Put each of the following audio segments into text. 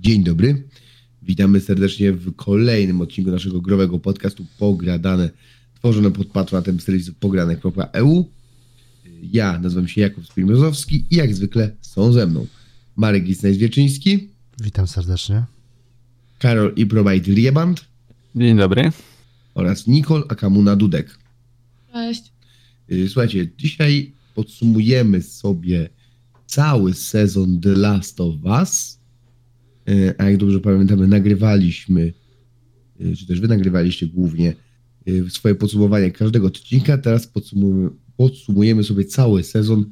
Dzień dobry. Witamy serdecznie w kolejnym odcinku naszego growego podcastu Pogradane, tworzone pod patronatem serwisu pogranek.eu. Ja nazywam się Jakub Spirmozowski i jak zwykle są ze mną Marek Gisnaj-Zwieczyński, Witam serdecznie. Karol Ibrobajt Rieband Dzień dobry. oraz Nikol Akamuna Dudek. Cześć. Y, Słuchajcie, dzisiaj podsumujemy sobie cały sezon The Last of Us. Y, A jak dobrze pamiętamy, nagrywaliśmy, y, czy też wy nagrywaliście głównie y, swoje podsumowanie każdego odcinka. Teraz podsumujemy, podsumujemy sobie cały sezon,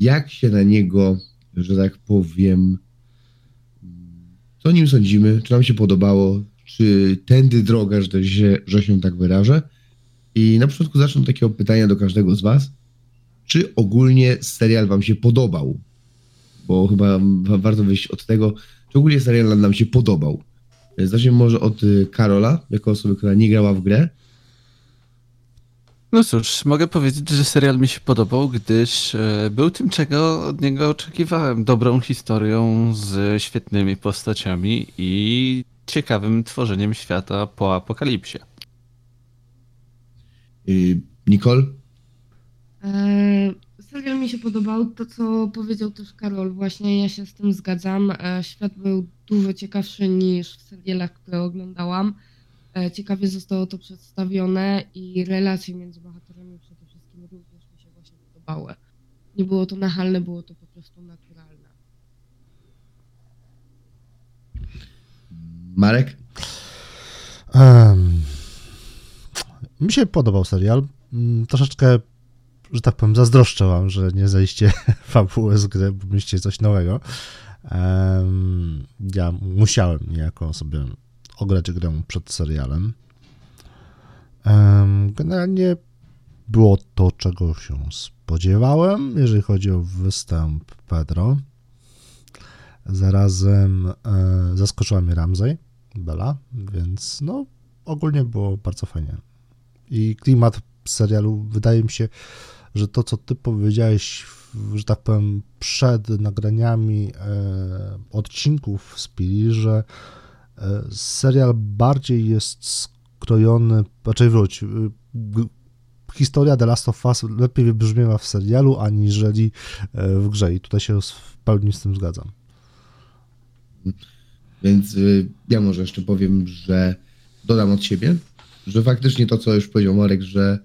jak się na niego, że tak powiem, co nim sądzimy, czy nam się podobało, czy tędy droga, że, się, że się tak wyrażę. I na początku zacznę takiego pytania do każdego z Was. Czy ogólnie serial Wam się podobał? Bo chyba wa- warto wyjść od tego, czy ogólnie serial nam się podobał. Zacznijmy może od y, Karola, jako osoby, która nie grała w grę. No cóż, mogę powiedzieć, że serial mi się podobał, gdyż e, był tym, czego od niego oczekiwałem. Dobrą historią z świetnymi postaciami i ciekawym tworzeniem świata po apokalipsie. Nicole? Serial mi się podobał. To, co powiedział też Karol, właśnie ja się z tym zgadzam. E, świat był dużo ciekawszy niż w serialach, które oglądałam. E, ciekawie zostało to przedstawione i relacje między bohaterami przede wszystkim również mi się właśnie podobały. Nie było to nachalne, było to po prostu naturalne. Marek? Em, mi się podobał serial. Mm, Troszeczkę, że tak powiem, zazdroszczę wam, że nie zejście fabułę z gry, bo mieliście coś nowego. Ja musiałem niejako sobie ograć grę przed serialem. Em, Generalnie było to, czego się spodziewałem, jeżeli chodzi o występ Pedro. Zarazem e, zaskoczyła mnie Ramsey, Bella, więc no ogólnie było bardzo fajnie. I klimat serialu, wydaje mi się, że to, co ty powiedziałeś, że tak powiem, przed nagraniami e, odcinków z Pili, że e, serial bardziej jest skrojony, raczej wróć, y, historia The Last of Us lepiej wybrzmiewa w serialu, aniżeli e, w grze i tutaj się w pełni z tym zgadzam. Więc y, ja może jeszcze powiem, że dodam od siebie, że faktycznie to, co już powiedział Marek, że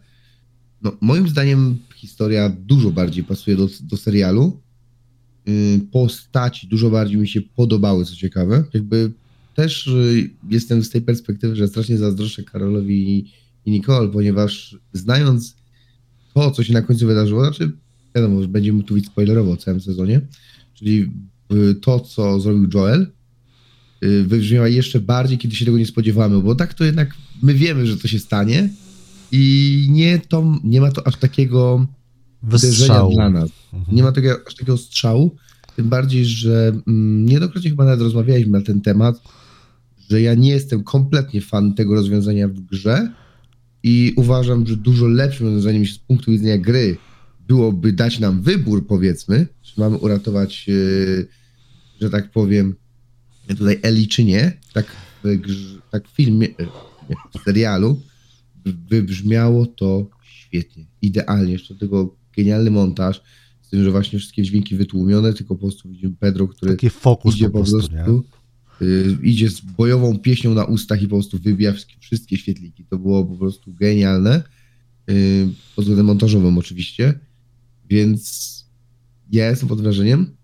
no, moim zdaniem historia dużo bardziej pasuje do, do serialu. Y, Postaci dużo bardziej mi się podobały, co ciekawe. Jakby też y, jestem z tej perspektywy, że strasznie zazdroszczę Karolowi i, Nicole, ponieważ znając to, co się na końcu wydarzyło, znaczy wiadomo, że będziemy mówić spoilerowo o całym sezonie, czyli y, to, co zrobił Joel, wybrzmiała jeszcze bardziej, kiedy się tego nie spodziewamy, bo tak to jednak my wiemy, że to się stanie i nie, to, nie ma to aż takiego uderzenia Wystrzał. dla nas. Mhm. Nie ma takiego, aż takiego strzału, tym bardziej, że mm, niejednokrotnie chyba nawet rozmawialiśmy na ten temat, że ja nie jestem kompletnie fan tego rozwiązania w grze i uważam, że dużo lepszym rozwiązaniem z punktu widzenia gry byłoby dać nam wybór, powiedzmy, czy mamy uratować, yy, że tak powiem, tutaj Eli czy nie, tak w, grze, tak w filmie, e, nie, w serialu wybrzmiało to świetnie, idealnie, jeszcze do tego genialny montaż, z tym, że właśnie wszystkie dźwięki wytłumione, tylko po prostu widzimy Pedro, który Taki fokus idzie po prostu, nie? y, idzie z bojową pieśnią na ustach i po prostu wybija wszystkie, wszystkie świetliki. To było po prostu genialne. Y, pod względem montażowym oczywiście. Więc ja jestem pod wrażeniem.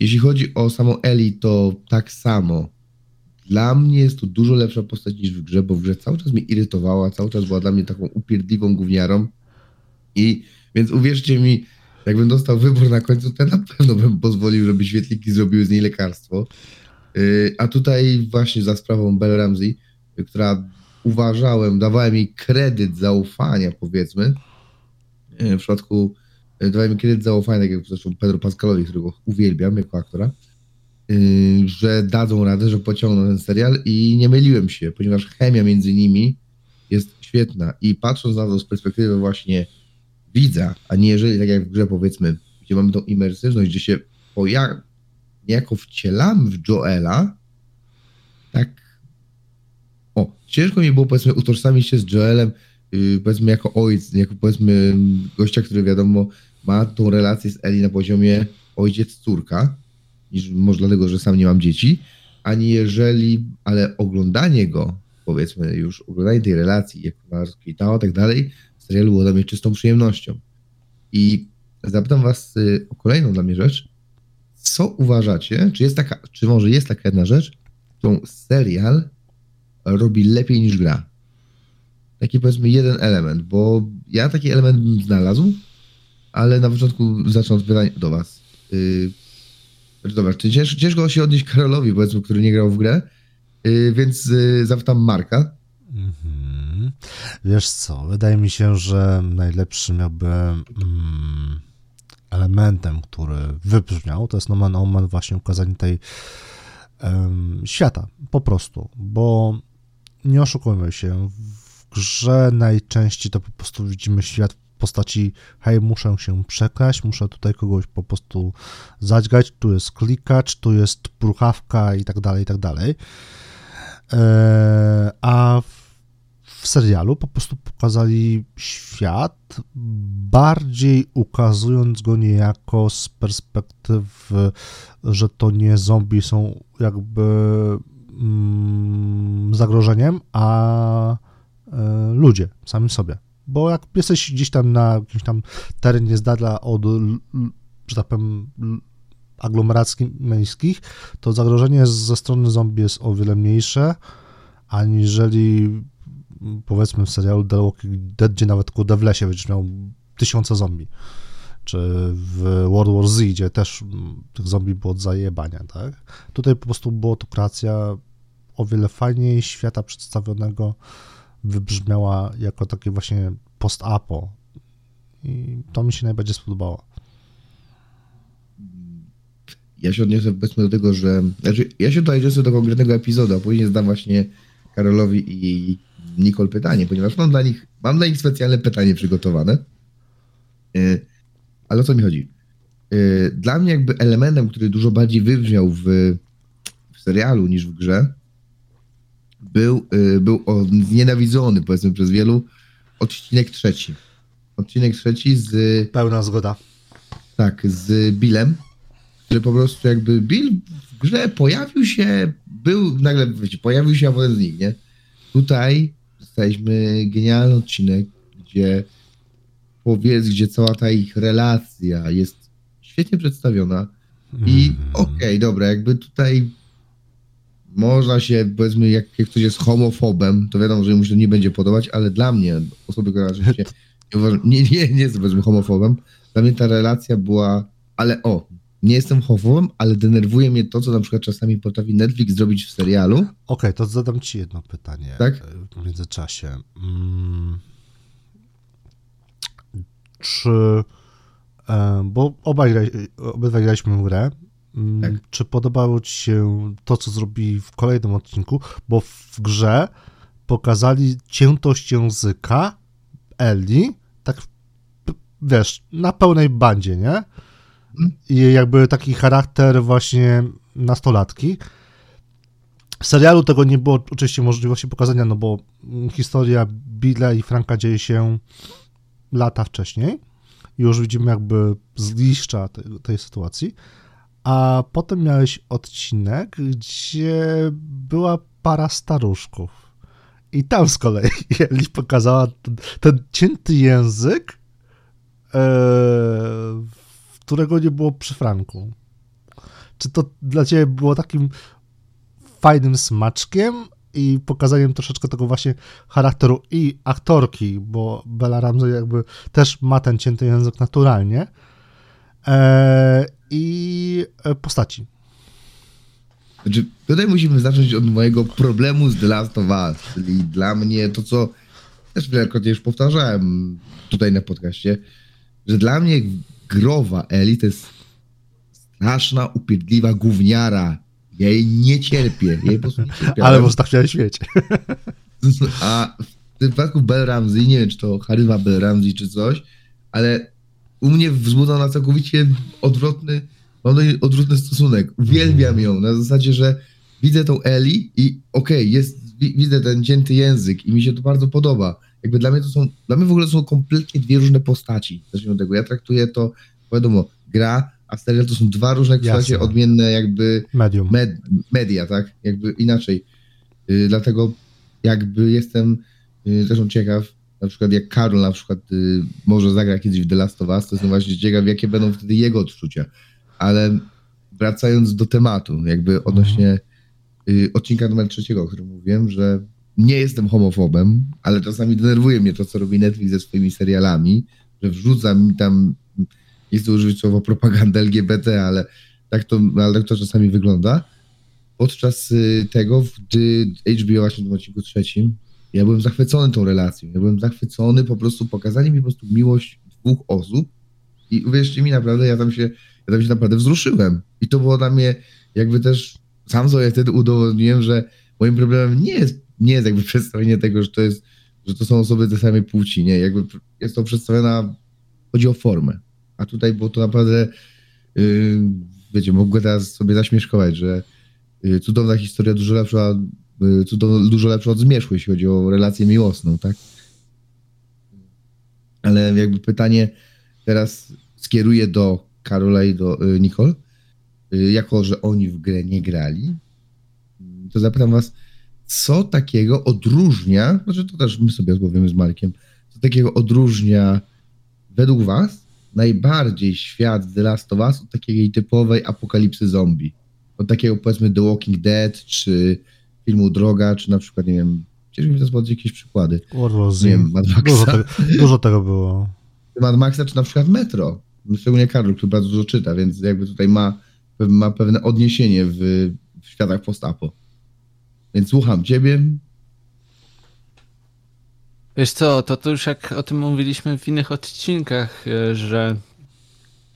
Jeśli chodzi o samą Eli, to tak samo. Dla mnie jest to dużo lepsza postać niż w grze, bo w grze cały czas mnie irytowała, cały czas była dla mnie taką upierdliwą gówniarą. I więc uwierzcie mi, jakbym dostał wybór na końcu, to na pewno bym pozwolił, żeby świetliki zrobiły z niej lekarstwo. Yy, A tutaj właśnie za sprawą Bell Ramsey, która uważałem, dawałem jej kredyt zaufania, powiedzmy. Yy, W przypadku yy, dawałem jej kredyt zaufania, tak jak zresztą Pedro Pascalowi, którego uwielbiam jako aktora, że dadzą radę, że pociągną ten serial i nie myliłem się, ponieważ chemia między nimi jest świetna i patrząc na to z perspektywy właśnie widza, a nie jeżeli tak jak w grze powiedzmy, gdzie mamy tą imersywność, gdzie się poja- niejako wcielamy w Joela, tak. O, ciężko mi było powiedzmy utożsamić się z Joelem, yy, powiedzmy jako ojciec, jako powiedzmy gościa, który wiadomo ma tą relację z Eli na poziomie ojciec-córka, niż może dlatego, że sam nie mam dzieci, ani jeżeli, ale oglądanie go, powiedzmy już oglądanie tej relacji, jak ona rozkwitała, tak dalej, serialu było dla mnie czystą przyjemnością. I zapytam was y, o kolejną dla mnie rzecz. Co uważacie, czy jest taka, czy może jest taka jedna rzecz, którą serial robi lepiej niż gra? Taki powiedzmy jeden element, bo ja taki element bym znalazł, ale na początku zacznę od pytań do was. Znaczy, dobra, czy ciężko, się odnieść Karolowi, powiedzmy, który nie grał w grę, yy, więc yy, zapytam Marka. Mhm. Wiesz co, wydaje mi się, że najlepszym jakby mm, elementem, który wybrzmiał, to jest nomen omen właśnie ukazanie tej świata, po prostu, bo nie oszukujmy się, w grze najczęściej to po prostu widzimy świat postaci hej, muszę się przekraść, muszę tutaj kogoś po prostu zadźgać, tu jest klikacz, tu jest pruchawka i tak dalej, i tak dalej. E, a w, serialu po prostu pokazali świat, bardziej ukazując go niejako z perspektywy, że to nie zombie są jakby mm, zagrożeniem, a e, ludzie sami sobie. Bo jak jesteś gdzieś tam na jakimś tam terenie z dala od, że tak powiem, aglomeracji miejskich, to zagrożenie ze strony zombie jest o wiele mniejsze, aniżeli mm, powiedzmy w serialu The Walking Dead, gdzie nawet kurde w lesie będziesz miał tysiące zombie. Czy w World War Z, gdzie też mm, tych zombie było od zajebania, tak? Tutaj po prostu była to kreacja o wiele fajniej świata przedstawionego, wybrzmiała jako takie właśnie post-apo. I to mi się najbardziej spodobało. Ja się odniosę powiedzmy do tego, że. Znaczy, ja się tutaj odniosę do konkretnego epizodu, a później zdam właśnie Karolowi i Nicole pytanie, ponieważ mam dla nich, mam dla nich specjalne pytanie przygotowane. Yy, ale o co mi chodzi? Yy, Dla mnie jakby elementem, który dużo bardziej wybrzmiał w, w serialu niż w grze, był, yy, był on znienawidzony powiedzmy przez wielu odcinek trzeci. Odcinek trzeci z Pełna zgoda. tak, z Billem, który po prostu jakby Bill w grze pojawił się, był nagle, wiecie, pojawił się, a potem znikł, nie? Tutaj dostaliśmy genialny odcinek, gdzie powiedz, gdzie cała ta ich relacja jest świetnie przedstawiona i Mhm. okej, dobra, jakby tutaj można się, powiedzmy, jak, jak ktoś jest homofobem, to wiadomo, że mu się to nie będzie podobać, ale dla mnie, osoby, która oczywiście nie, nie, nie, jestem, powiedzmy, homofobem, dla mnie ta relacja była, ale o, nie jestem homofobem, ale denerwuje mnie to, co na przykład czasami potrafi Netflix zrobić w serialu. Okej, to zadam ci jedno pytanie Tak? e, w międzyczasie. Mm, Czy, e, bo obaj, obydwaj graliśmy w grę, Tak. czy podobało ci się to, co zrobili w kolejnym odcinku, bo w grze pokazali ciętość języka Eli, tak wiesz, na pełnej bandzie, nie? I jakby taki charakter właśnie nastolatki. W serialu tego nie było oczywiście możliwości pokazania, no bo mm, historia Billa i Franka dzieje się lata wcześniej. Już widzimy jakby zgliszcza tej, tej sytuacji. A potem miałeś odcinek, gdzie była para staruszków. I tam z kolei Eli pokazała ten, ten cięty język, e, którego nie było przy Franku. Czy to dla ciebie było takim fajnym smaczkiem i pokazaniem troszeczkę tego właśnie charakteru i aktorki, bo Bella Ramsey jakby też ma ten cięty język naturalnie i e, postaci. Znaczy, tutaj musimy zacząć od mojego problemu z The Last of Us, czyli dla mnie to, co też wielokrotnie już powtarzałem tutaj na podcaście, że dla mnie growa Eli to jest straszna, upierdliwa gówniara. Ja jej nie cierpię. Jej po. Ale może tak chciałeś mieć. A w tym przypadku Bell Ramsey, nie wiem, czy to charyzma Bell Ramsey, czy coś, ale u mnie wzbudza ona całkowicie odwrotny, odwrotny stosunek. Uwielbiam ją, na zasadzie, że widzę tą Eli i okej, jest, wi- widzę ten cięty język i mi się to bardzo podoba. Jakby dla mnie to są, dla mnie w ogóle są kompletnie dwie różne postaci. Zacznijmy od tego. Ja traktuję to, wiadomo, gra, a serial to są dwa różne, słuchajcie, odmienne jakby Medium. med, media, tak? Jakby inaczej. Y, dlatego jakby jestem y, zresztą ciekaw, na przykład jak Karol na przykład y, może zagra kiedyś w The Last of Us, to jestem właśnie ciekaw, jakie będą wtedy jego odczucia. Ale wracając do tematu, jakby odnośnie y, odcinka numer trzeciego, o którym mówiłem, że nie jestem homofobem, ale czasami denerwuje mnie to, co robi Netflix ze swoimi serialami, że wrzuca mi tam, nie chcę użyć słowa propagandę LGBT, ale tak to, ale tak to czasami wygląda. Podczas y, tego, gdy HBO właśnie w tym odcinku trzecim, ja byłem zachwycony tą relacją. Ja byłem zachwycony po prostu pokazaniem mi po prostu miłość dwóch osób i uwierzcie mi, naprawdę, ja tam się, ja tam się naprawdę wzruszyłem. I to było dla mnie jakby też, sam sobie wtedy udowodniłem, że moim problemem nie jest, nie jest jakby przedstawienie tego, że to jest, że to są osoby tej samej płci, nie, jakby jest to przedstawiona, chodzi o formę. A tutaj było to naprawdę, yy, wiecie, mogę teraz sobie zaśmieszkować, że yy, cudowna historia dużo lepsza, dużo lepsza od zmierzchu, jeśli chodzi o relację miłosną, tak? Ale jakby pytanie teraz skieruję do Karola i do y, Nicole. Y, jako, że oni w grę nie grali, y, to zapytam was, co takiego odróżnia, znaczy to też my sobie odpowiemy z Markiem, co takiego odróżnia według was najbardziej świat The Last of Us od takiej typowej apokalipsy zombie? Od takiego powiedzmy The Walking Dead, czy filmu Droga, czy na przykład, nie wiem, ciężko mi to podać jakieś przykłady. World War Z. Nie wiem, Mad Maxa. Dużo, tego, dużo tego było. Mad Maxa, czy na przykład Metro. Szczególnie Karol, który bardzo dużo czyta, więc jakby tutaj ma, ma pewne odniesienie w, w światach post-apo. Więc słucham ciebie. Wiesz co, to, to już jak o tym mówiliśmy w innych odcinkach, e, że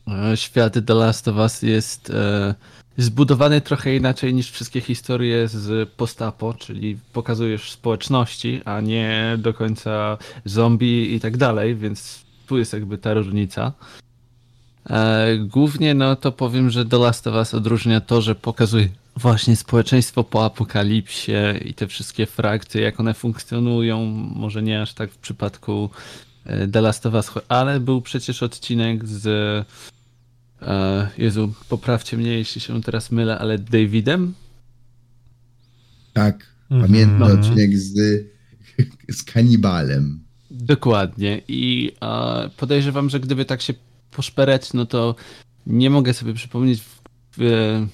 e, świat The Last of Us jest e, zbudowany trochę inaczej niż wszystkie historie z postapo, czyli pokazujesz społeczności, a nie do końca zombie i tak dalej, więc tu jest jakby ta różnica. E, Głównie no to powiem, że The Last of Us odróżnia to, że pokazuje właśnie społeczeństwo po apokalipsie i te wszystkie frakcje, jak one funkcjonują. Może nie aż tak w przypadku e, The Last of Us, ale był przecież odcinek z. e, Jezu, poprawcie mnie, jeśli się teraz mylę, ale Davidem. Tak, Mhm. pamiętny Mhm. odcinek z, z kanibalem. Dokładnie. I e, podejrzewam, że gdyby tak się poszperać, no to nie mogę sobie przypomnieć w, w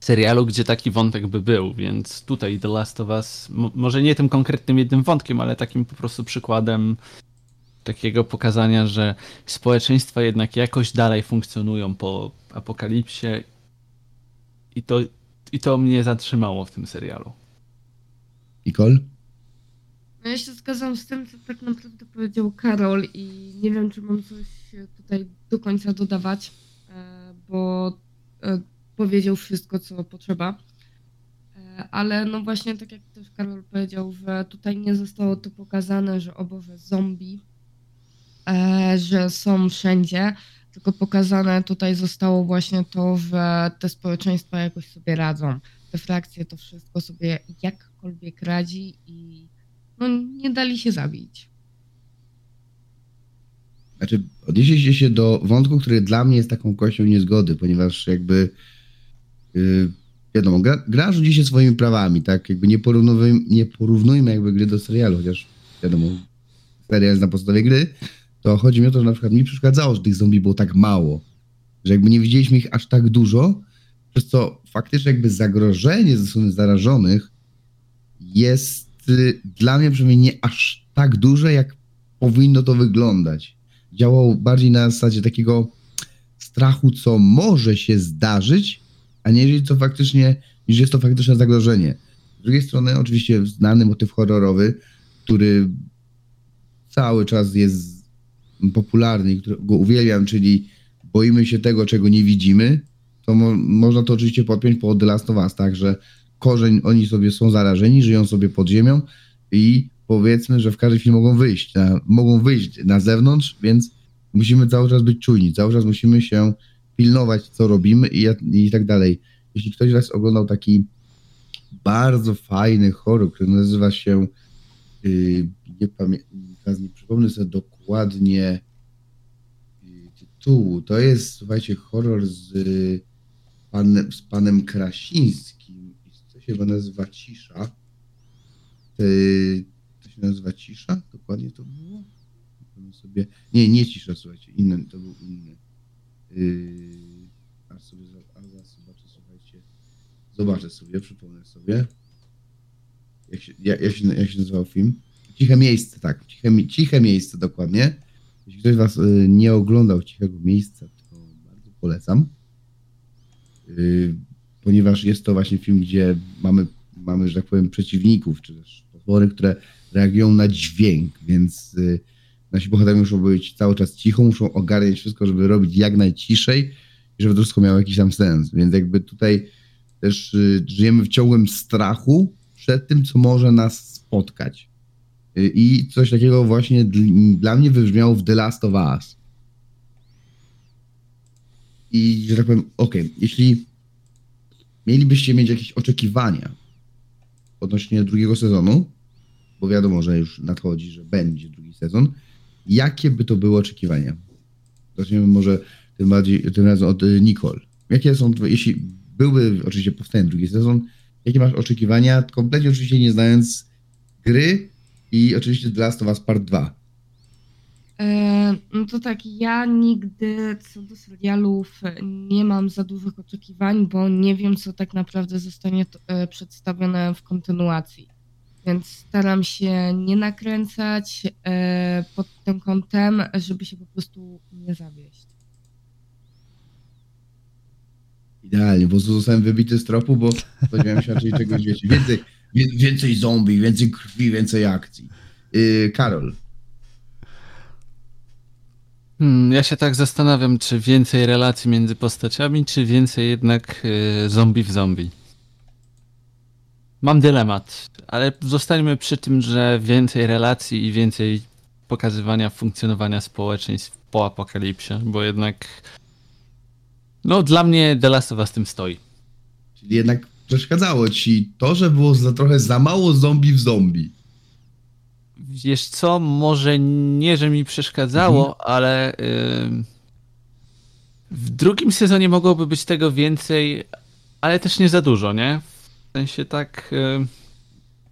serialu, gdzie taki wątek by był, więc tutaj The Last of Us, m- może nie tym konkretnym jednym wątkiem, ale takim po prostu przykładem takiego pokazania, że społeczeństwa jednak jakoś dalej funkcjonują po apokalipsie i to, i to mnie zatrzymało w tym serialu. Nicole? No ja się zgadzam z tym, co tak naprawdę powiedział Karol i nie wiem, czy mam coś tutaj do końca dodawać, e, bo e, powiedział wszystko, co potrzeba. E, Ale no właśnie, tak jak też Karol powiedział, że tutaj nie zostało to pokazane, że o Boże, zombie, że są wszędzie, tylko pokazane tutaj zostało właśnie to, że te społeczeństwa jakoś sobie radzą. Te frakcje to wszystko sobie jakkolwiek radzi i no, nie dali się zabić. Znaczy, odnieśliście się do wątku, który dla mnie jest taką kością niezgody, ponieważ jakby yy, wiadomo, gra, gra rządzi się swoimi prawami, tak? Jakby nie porównujmy, nie porównujmy jakby gry do serialu, chociaż wiadomo, serial jest na podstawie gry, to chodzi mi o to, że na przykład mi przeszkadzało, że tych zombie było tak mało, że jakby nie widzieliśmy ich aż tak dużo, przez co faktycznie jakby zagrożenie ze strony zarażonych jest y, dla mnie przynajmniej nie aż tak duże, jak powinno to wyglądać. Działał bardziej na zasadzie takiego strachu, co może się zdarzyć, a nie jeżeli to faktycznie, niż jest to faktyczne zagrożenie. Z drugiej strony oczywiście znany motyw horrorowy, który cały czas jest popularny którego uwielbiam, czyli boimy się tego, czego nie widzimy, to mo- można to oczywiście podpiąć pod The Last of Us, tak, że korzeń, oni sobie są zarażeni, żyją sobie pod ziemią i powiedzmy, że w każdej chwili mogą wyjść, na, mogą wyjść na zewnątrz, więc musimy cały czas być czujni, cały czas musimy się pilnować, co robimy i, i tak dalej. Jeśli ktoś z Was oglądał taki bardzo fajny horror, który nazywa się yy, nie pamiętam, teraz nie przypomnę sobie dokładnie yy, tytułu. To jest, słuchajcie, horror z, panem, z panem Krasińskim. To się nazywa Cisza. To się nazywa Cisza? Dokładnie to było? Sobie... Nie, nie Cisza, słuchajcie, inny, to był inny. Yy, a sobie, a zobaczę, słuchajcie. Zobaczę sobie, przypomnę sobie. Jak się, jak, jak się, jak się nazywał film? Ciche miejsce, tak. Ciche, ciche miejsce, dokładnie. Jeśli ktoś Was y, nie oglądał Cichego Miejsca, to bardzo polecam. Y, ponieważ jest to właśnie film, gdzie mamy, mamy, że tak powiem, przeciwników, czy też potwory, które reagują na dźwięk, więc y, nasi bohaterowie muszą być cały czas cicho, muszą ogarniać wszystko, żeby robić jak najciszej i żeby to wszystko miało jakiś tam sens. Więc jakby tutaj też żyjemy w ciągłym strachu przed tym, co może nas spotkać. Y, I coś takiego właśnie dl- dla mnie wybrzmiało w The Last of Us. I że tak powiem, okej, jeśli mielibyście mieć jakieś oczekiwania odnośnie drugiego sezonu, bo wiadomo, że już nadchodzi, że będzie drugi sezon, jakie by to były oczekiwania? Zaczniemy może tym bardziej, tym razem od y, Nicole. Jakie są, jeśli byłby oczywiście powstanie drugi sezon, jakie masz oczekiwania, kompletnie oczywiście nie znając gry i oczywiście The Last of Us Part 2. E, No to tak, ja nigdy co do serialów nie mam za dużych oczekiwań, bo nie wiem, co tak naprawdę zostanie to- e, przedstawione w kontynuacji. Więc staram się nie nakręcać e, pod tym kątem, żeby się po prostu nie zawieść. Idealnie, bo zostałem wybity z tropu, bo spodziewałem się raczej czegoś wiecie, więcej, więcej zombie, więcej krwi, więcej akcji. Yy, Karol, Hmm, ja się tak zastanawiam, czy więcej relacji między postaciami, czy więcej jednak y, zombie w zombie. Mam dylemat, ale zostańmy przy tym, że więcej relacji i więcej pokazywania funkcjonowania społeczeństw po apokalipsie, bo jednak no dla mnie The Last of Us tym stoi. czyli jednak przeszkadzało ci to, że było za trochę za mało zombie w zombie. Wiesz co, może nie, że mi przeszkadzało, ale ym, w drugim sezonie mogłoby być tego więcej, ale też nie za dużo, nie? W sensie tak, ym,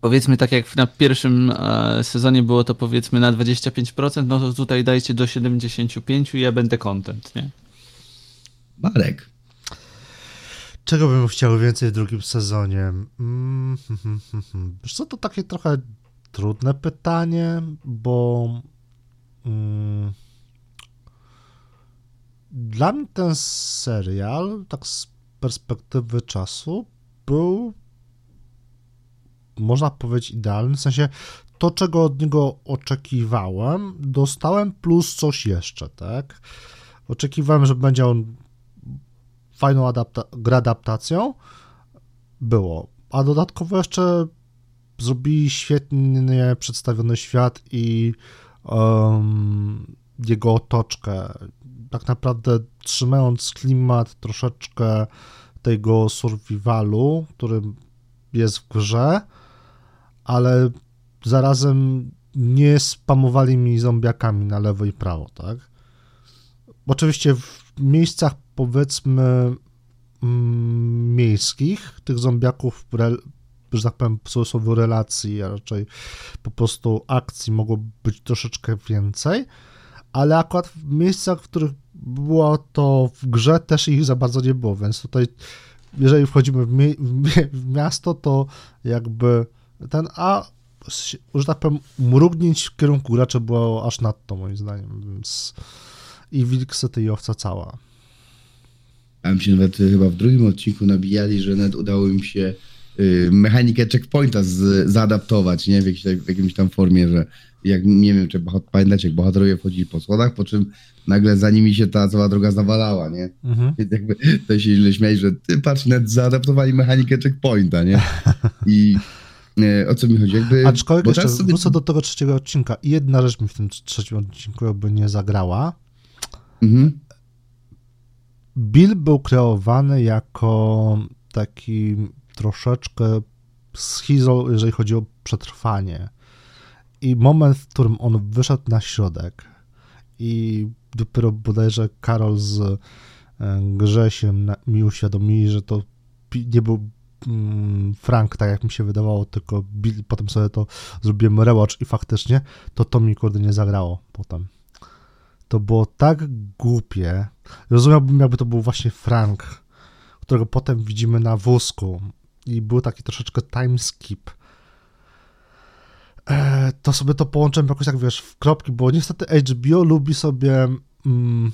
powiedzmy tak jak na pierwszym e, sezonie było to powiedzmy na 25%, no to tutaj dajcie do 75 i ja będę content, nie? Marek, Czego bym chciał więcej w drugim sezonie? Mm, hmm, hmm, hmm. Wiesz co, to takie trochę trudne pytanie, bo mm, dla mnie ten serial, tak z perspektywy czasu, był można powiedzieć idealny, w sensie to, czego od niego oczekiwałem, dostałem plus coś jeszcze, tak? Oczekiwałem, że będzie on fajną adapta- grę adaptacją. Było. A dodatkowo jeszcze zrobili świetnie przedstawiony świat i em, jego otoczkę. Tak naprawdę trzymając klimat troszeczkę tego survivalu, który jest w grze, ale zarazem nie spamowali mi zombiakami na lewo i prawo, tak? Oczywiście w miejscach powiedzmy mm, miejskich tych zombiaków, że tak powiem, w cudzysłowie relacji, a raczej po prostu akcji mogło być troszeczkę więcej, ale akurat w miejscach, w których było to w grze, też ich za bardzo nie było, więc tutaj jeżeli wchodzimy w, mie- w miasto, to jakby ten, a że tak powiem, mrugnięć w kierunku gracza było aż nadto, moim zdaniem, więc i wilk syty i owca cała. Tam się nawet y, chyba w drugim odcinku nabijali, że nawet udało im się y, mechanikę checkpointa z, zaadaptować, nie? W, jakiejś, tak- w jakimś tam formie, że jak, nie wiem, czy bohat- pamiętacie, jak bohaterowie wchodzili po schodach, po czym nagle za nimi się ta cała droga zawalała, nie? Mhm. Więc jakby to się źle śmiali, że ty patrz, nawet zaadaptowali mechanikę checkpointa, nie? I e, o co mi chodzi? Jakby, Aczkolwiek jeszcze sobie- wrócę do tego trzeciego odcinka jedna rzecz mi w tym trzecim odcinku jakby nie zagrała. Mhm. Bill był kreowany jako taki troszeczkę schizą, jeżeli chodzi o przetrwanie. I moment, w którym on wyszedł na środek i dopiero bodajże Karol z e, Grzesiem mi uświadomili, że to nie był mm, Frank, tak jak mi się wydawało, tylko Bill, potem sobie to zrobiłem rewatch i faktycznie to to mi kurde nie zagrało potem. To było tak głupie. Rozumiałbym, jakby to był właśnie Frank, którego potem widzimy na wózku i był taki troszeczkę time skip. E, to sobie to połączyłem jakoś tak, wiesz, w kropki, bo niestety HBO lubi sobie mm,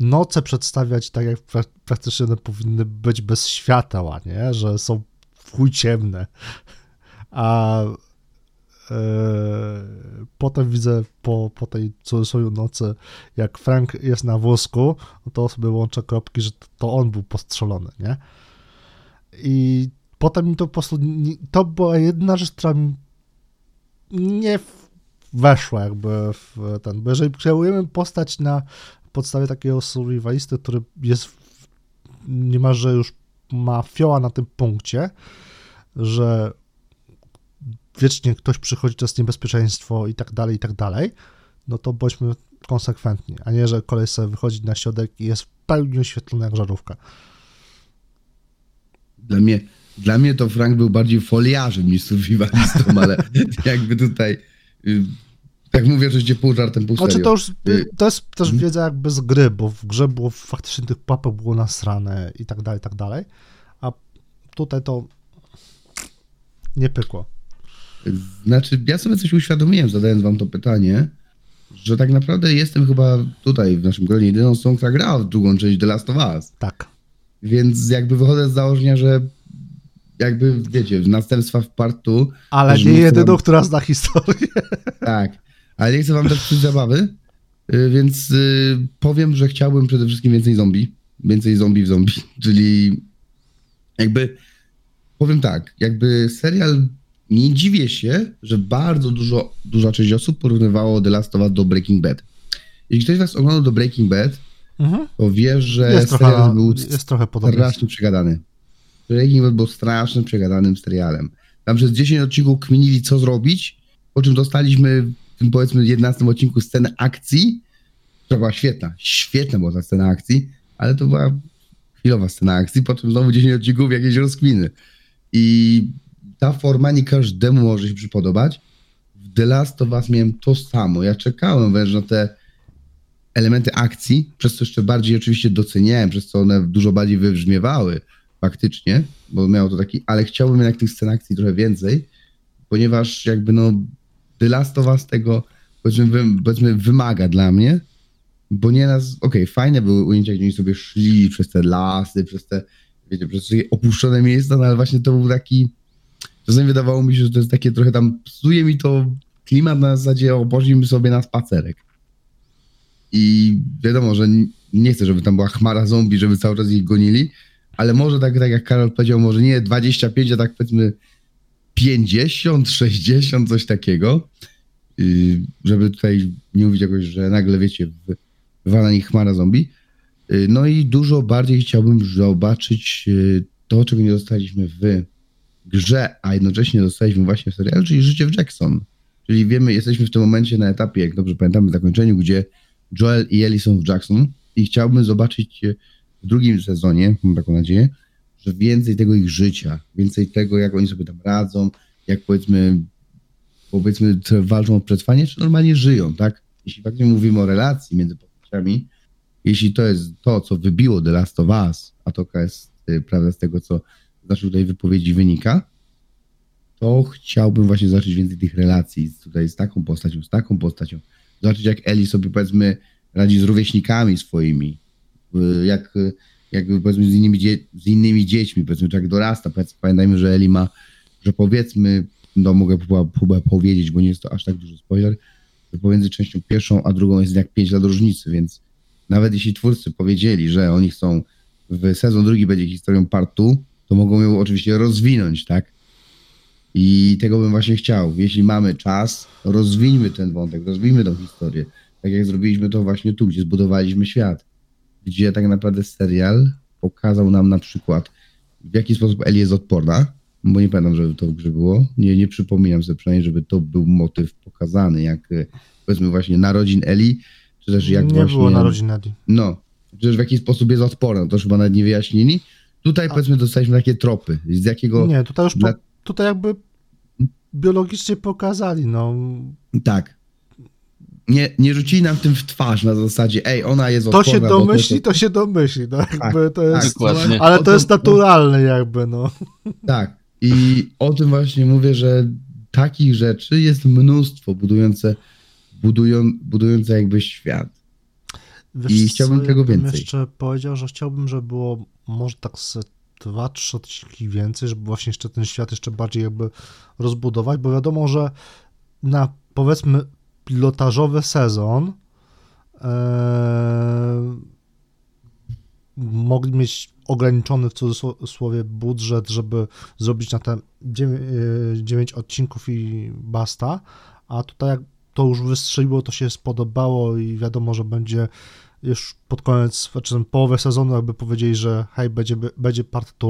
noce przedstawiać tak, jak pra- praktycznie one powinny być bez światła, nie? Że są w chuj ciemne. A potem widzę po, po tej cudzysłowie nocy, jak Frank jest na wózku, to sobie łączę kropki, że to on był postrzelony, nie? I potem mi to po prostu, to była jedna rzecz, która mi nie weszła jakby w ten, bo jeżeli kreujemy postać na podstawie takiego survivalisty, który jest niemalże już ma fioła na tym punkcie, że wiecznie ktoś przychodzi, to jest niebezpieczeństwo i tak dalej, i tak dalej, no to bądźmy konsekwentni, a nie, że kolej sobie wychodzi na środek i jest w pełni oświetlony jak żarówka. Dla mnie, dla mnie to Frank był bardziej foliarzem niż survivalistą, ale jakby tutaj, y, tak mówię, że cię pół żartem, pół Znaczy to już, Y, to jest też mhm. wiedza jakby z gry, bo w grze było faktycznie tych papek było nasrane i tak dalej, i tak dalej, a tutaj to nie pykło. Znaczy, ja sobie coś uświadomiłem, zadając wam to pytanie, że tak naprawdę jestem chyba tutaj w naszym gronie jedyną osobą, która grała w drugą część The Last of Us. Tak. Więc jakby wychodzę z założenia, że jakby, wiecie, w następstwa w partu, Ale nie jedyną, chcę- która zna historię. tak, ale nie chcę wam też psuć zabawy, y, więc y, powiem, że chciałbym przede wszystkim więcej zombie, więcej zombie w zombie, czyli jakby, powiem tak, jakby serial, nie dziwię się, że bardzo dużo, duża część osób porównywało The Last of Us do Breaking Bad. Jeśli ktoś z was oglądał do Breaking Bad, Mhm. to wie, że Jest, trochę, serial był jest trochę strasznie przegadany. Breaking Bad był strasznie przegadanym serialem. Tam przez 10 odcinków kminili, co zrobić, po czym dostaliśmy w tym powiedzmy 11 odcinku scenę akcji, która była świetna. Świetna była ta scena akcji, ale to była chwilowa scena akcji, po czym znowu 10 odcinków jakieś rozkminy. I ta forma nie każdemu może się przypodobać. W The Last of Us miałem to samo. Ja czekałem wręcz na te elementy akcji, przez co jeszcze bardziej oczywiście doceniałem, przez co one dużo bardziej wybrzmiewały faktycznie, bo miało to taki, ale chciałbym jednak tych scen akcji trochę więcej, ponieważ jakby no The Last of Us tego powiedzmy, wy, powiedzmy wymaga dla mnie, bo nie nas, okej, fajne były ujęcia, gdzie oni sobie szli przez te lasy, przez te, wiecie, przez takie opuszczone miejsca, no ale właśnie to był taki, czasami wydawało mi się, że to jest takie trochę tam, psuje mi to klimat na zasadzie, o, sobie na spacerek. I wiadomo, że nie chcę, żeby tam była chmara zombie, żeby cały czas ich gonili, ale może tak, tak jak Karol powiedział, może nie 25, a tak powiedzmy 50, 60, coś takiego. Żeby tutaj nie mówić jakoś, że nagle wiecie, wy- wywala nich chmara zombie. Yy, no i dużo bardziej chciałbym zobaczyć yy, to, czego nie dostaliśmy w grze, a jednocześnie dostaliśmy właśnie w serialu, czyli życie w Jackson. Czyli wiemy, jesteśmy w tym momencie na etapie, jak dobrze pamiętamy, w zakończeniu, gdzie Joel i Ellie są w Jackson i chciałbym zobaczyć w drugim sezonie, mam taką nadzieję, że więcej tego ich życia, więcej tego, jak oni sobie tam radzą, jak powiedzmy, powiedzmy, walczą o przetrwanie, czy normalnie żyją, tak? Jeśli faktycznie mówimy o relacji między postaciami, jeśli to jest to, co wybiło The Last of Us, a to jest prawda z tego, co naszej tutaj wypowiedzi wynika, to chciałbym właśnie zobaczyć więcej tych relacji z, tutaj z taką postacią, z taką postacią. Zobaczyć, jak Eli sobie powiedzmy radzi z rówieśnikami swoimi, y, jak, jak powiedzmy z innymi, dzie- z innymi dziećmi, powiedzmy, jak dorasta. Pamiętajmy, że Eli ma, że powiedzmy, no mogę chyba powiedzieć, bo nie jest to aż tak duży spoiler, że pomiędzy częścią pierwszą a drugą jest jak 5 lat różnicy, więc nawet jeśli twórcy powiedzieli, że oni chcą w sezon drugi będzie historią partu, to mogą ją oczywiście rozwinąć, tak? I tego bym właśnie chciał. Jeśli mamy czas, rozwińmy ten wątek, rozwijmy tą historię. Tak jak zrobiliśmy to właśnie tu, gdzie zbudowaliśmy świat. Gdzie tak naprawdę serial pokazał nam na przykład, w jaki sposób Eli jest odporna, bo nie pamiętam, żeby to w grze było. Nie, nie przypominam sobie przynajmniej, żeby to był motyw pokazany, jak e, powiedzmy właśnie narodzin Eli, czy też jak nie właśnie... było narodzin Eli. No, czy też w jaki sposób jest odporna, to już chyba nawet nie wyjaśnili. Tutaj A- powiedzmy dostaliśmy takie tropy, z jakiego... Nie, tutaj już po, tutaj jakby biologicznie pokazali, no. Tak. Nie, nie rzucili nam tym w twarz na zasadzie, ej, ona jest To odporna. się bo to- domyśli, to się domyśli, no jakby to tak, jest... Dokładnie. Ale to jest naturalne jakby, no. Tak. I o tym właśnie mówię, że takich rzeczy jest mnóstwo budujące, budują, budujące jakby świat. Wiesz I chciałbym co, tego więcej. jeszcze powiedział, że chciałbym, żeby było może tak z dwa, trzy odcinki więcej, żeby właśnie jeszcze ten świat jeszcze bardziej jakby rozbudować, bo wiadomo, że na powiedzmy pilotażowy sezon e, mogli mieć ograniczony w cudzysłowie budżet, żeby zrobić na te 9 odcinków i basta, a tutaj jak to już wystrzeliło, to się spodobało i wiadomo, że będzie już pod koniec, znaczy połowę sezonu jakby powiedzieli, że hej, będzie, będzie part 2,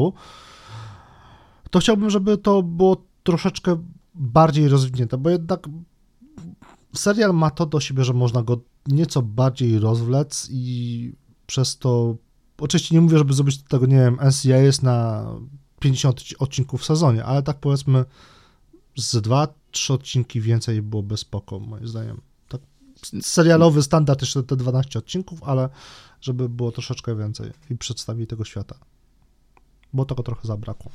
to chciałbym, żeby to było troszeczkę bardziej rozwinięte, bo jednak serial ma to do siebie, że można go nieco bardziej rozwlec i przez to, oczywiście nie mówię, żeby zrobić tego, nie wiem, NCIS na 50 odcinków w sezonie, ale tak powiedzmy z dwa, trzy odcinki więcej byłoby spoko, moim zdaniem. Serialowy standard jeszcze te 12 odcinków, ale żeby było troszeczkę więcej i przedstawić tego świata. Bo tego trochę zabrakło.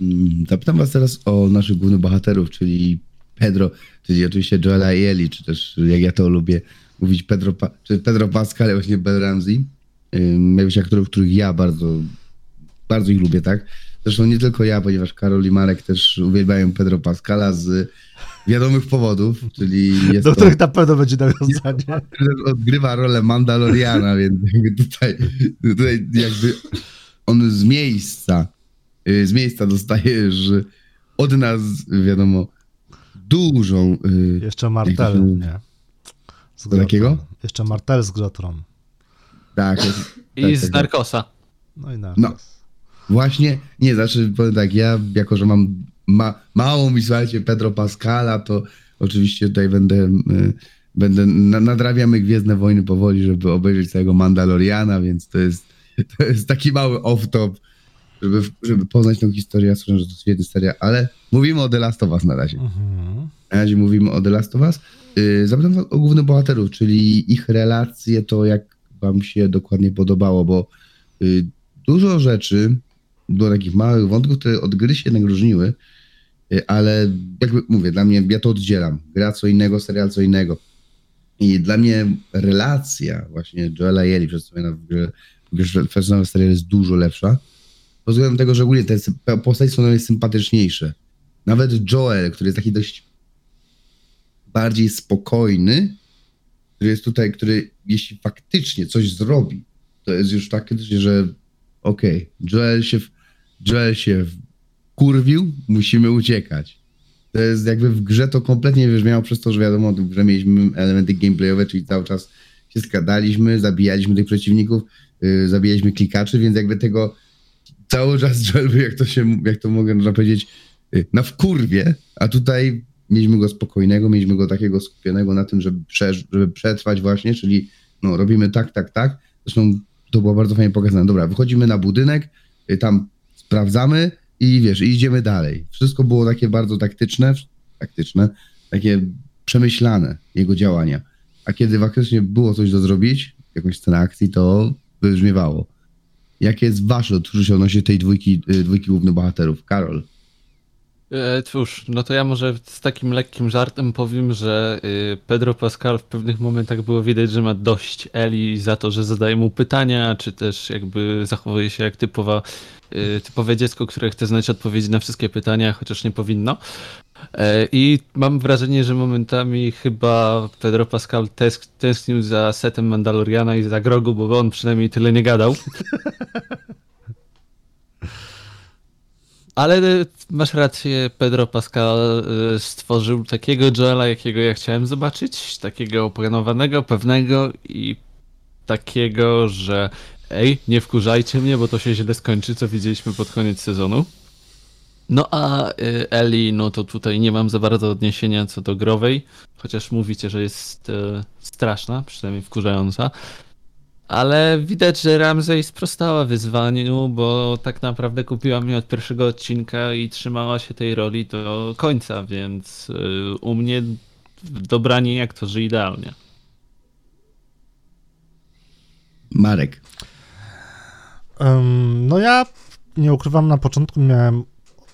Mm, Zapytam was teraz o naszych głównych bohaterów, czyli Pedro, czyli oczywiście Joela i Eli, czy też jak ja to lubię mówić Pedro, pa- czy Pedro Pascal właśnie Ben Ramsey. Jakbyś aktorów, których ja bardzo, bardzo ich lubię, tak? Zresztą nie tylko ja, ponieważ Karol i Marek też uwielbiają Pedro Pascala z wiadomych powodów, czyli jest Do to... których na pewno będzie nawiązanie. odgrywa rolę Mandaloriana, więc tutaj, tutaj jakby on z miejsca, y, z miejsca dostajesz od nas, wiadomo, dużą... y, Jeszcze Martel, nie. Z takiego? Grotron. Jeszcze Martel z Grotrą. Tak, I tak, z tak, tak. Narkosa. No i na. No. Właśnie, nie, znaczy powiem tak, ja jako, że mam ma, mało mi, słuchajcie, Pedro Pascala, to oczywiście tutaj będę, y, będę na, nadrabiamy Gwiezdne Wojny powoli, żeby obejrzeć całego Mandaloriana, więc to jest, to jest taki mały off-top, żeby, żeby poznać tą historię. Ja słyszę, że to świetny serial, ale mówimy o The Last of Us na razie. Mhm. Na razie mówimy o The Last of Us. Yy, zapytam o głównych bohaterów, czyli ich relacje, to jak wam się dokładnie podobało, bo yy, dużo rzeczy, było takich małych wątków, które od gry się jednak różniły, yy, ale jakby mówię, dla mnie, ja to oddzielam. Gra co innego, serial co innego. I dla mnie relacja właśnie Joela Eli przedstawiona w grze, w grze serialu jest dużo lepsza. Pod względem tego, że ogólnie te postacie są najbardziej sympatyczniejsze. Nawet Joel, który jest taki dość bardziej spokojny, który jest tutaj, który jeśli faktycznie coś zrobi, to jest już tak, że okej, Joel się, w- Joel się kurwił, musimy uciekać. To jest jakby w grze to kompletnie wybrzmiało przez to, że wiadomo, w grze mieliśmy elementy gameplayowe, czyli cały czas się skradaliśmy, zabijaliśmy tych przeciwników, yy, zabijaliśmy klikaczy, więc jakby tego cały czas Joel jak to się, jak to mogę powiedzieć, yy, na wkurwie, a tutaj mieliśmy go spokojnego, mieliśmy go takiego skupionego na tym, żeby, żeby przetrwać właśnie, czyli no, robimy tak, tak, tak. Zresztą to było bardzo fajnie pokazane. Dobra, wychodzimy na budynek, y, tam sprawdzamy i wiesz, idziemy dalej. Wszystko było takie bardzo taktyczne, taktyczne, takie przemyślane jego działania. A kiedy faktycznie było coś do zrobić, jakąś scenę akcji, to wybrzmiewało. Jakie jest wasze odczucie odnośnie tej dwójki, y, dwójki głównych bohaterów? Karol. E, cóż, no to ja może z takim lekkim żartem powiem, że y, Pedro Pascal w pewnych momentach było widać, że ma dość Eli za to, że zadaje mu pytania, czy też jakby zachowuje się jak typowa, y, typowe dziecko, które chce znać odpowiedzi na wszystkie pytania, chociaż nie powinno. E, I mam wrażenie, że momentami chyba Pedro Pascal tęsknił za setem Mandaloriana i za Grogu, bo on przynajmniej tyle nie gadał. Ale e, masz rację, Pedro Pascal e, stworzył takiego Joela, jakiego ja chciałem zobaczyć. Takiego opanowanego, pewnego i takiego, że ej, nie wkurzajcie mnie, bo to się źle skończy, co widzieliśmy pod koniec sezonu. No a y, Eli, no to tutaj nie mam za bardzo odniesienia co do growej, chociaż mówicie, że jest y, straszna, przynajmniej wkurzająca. Ale widać, że Ramsey sprostała wyzwaniu, bo tak naprawdę kupiła mnie od pierwszego odcinka i trzymała się tej roli do końca, więc y, u mnie dobranie jak to, że idealnie. Marek. No ja nie ukrywam, na początku miałem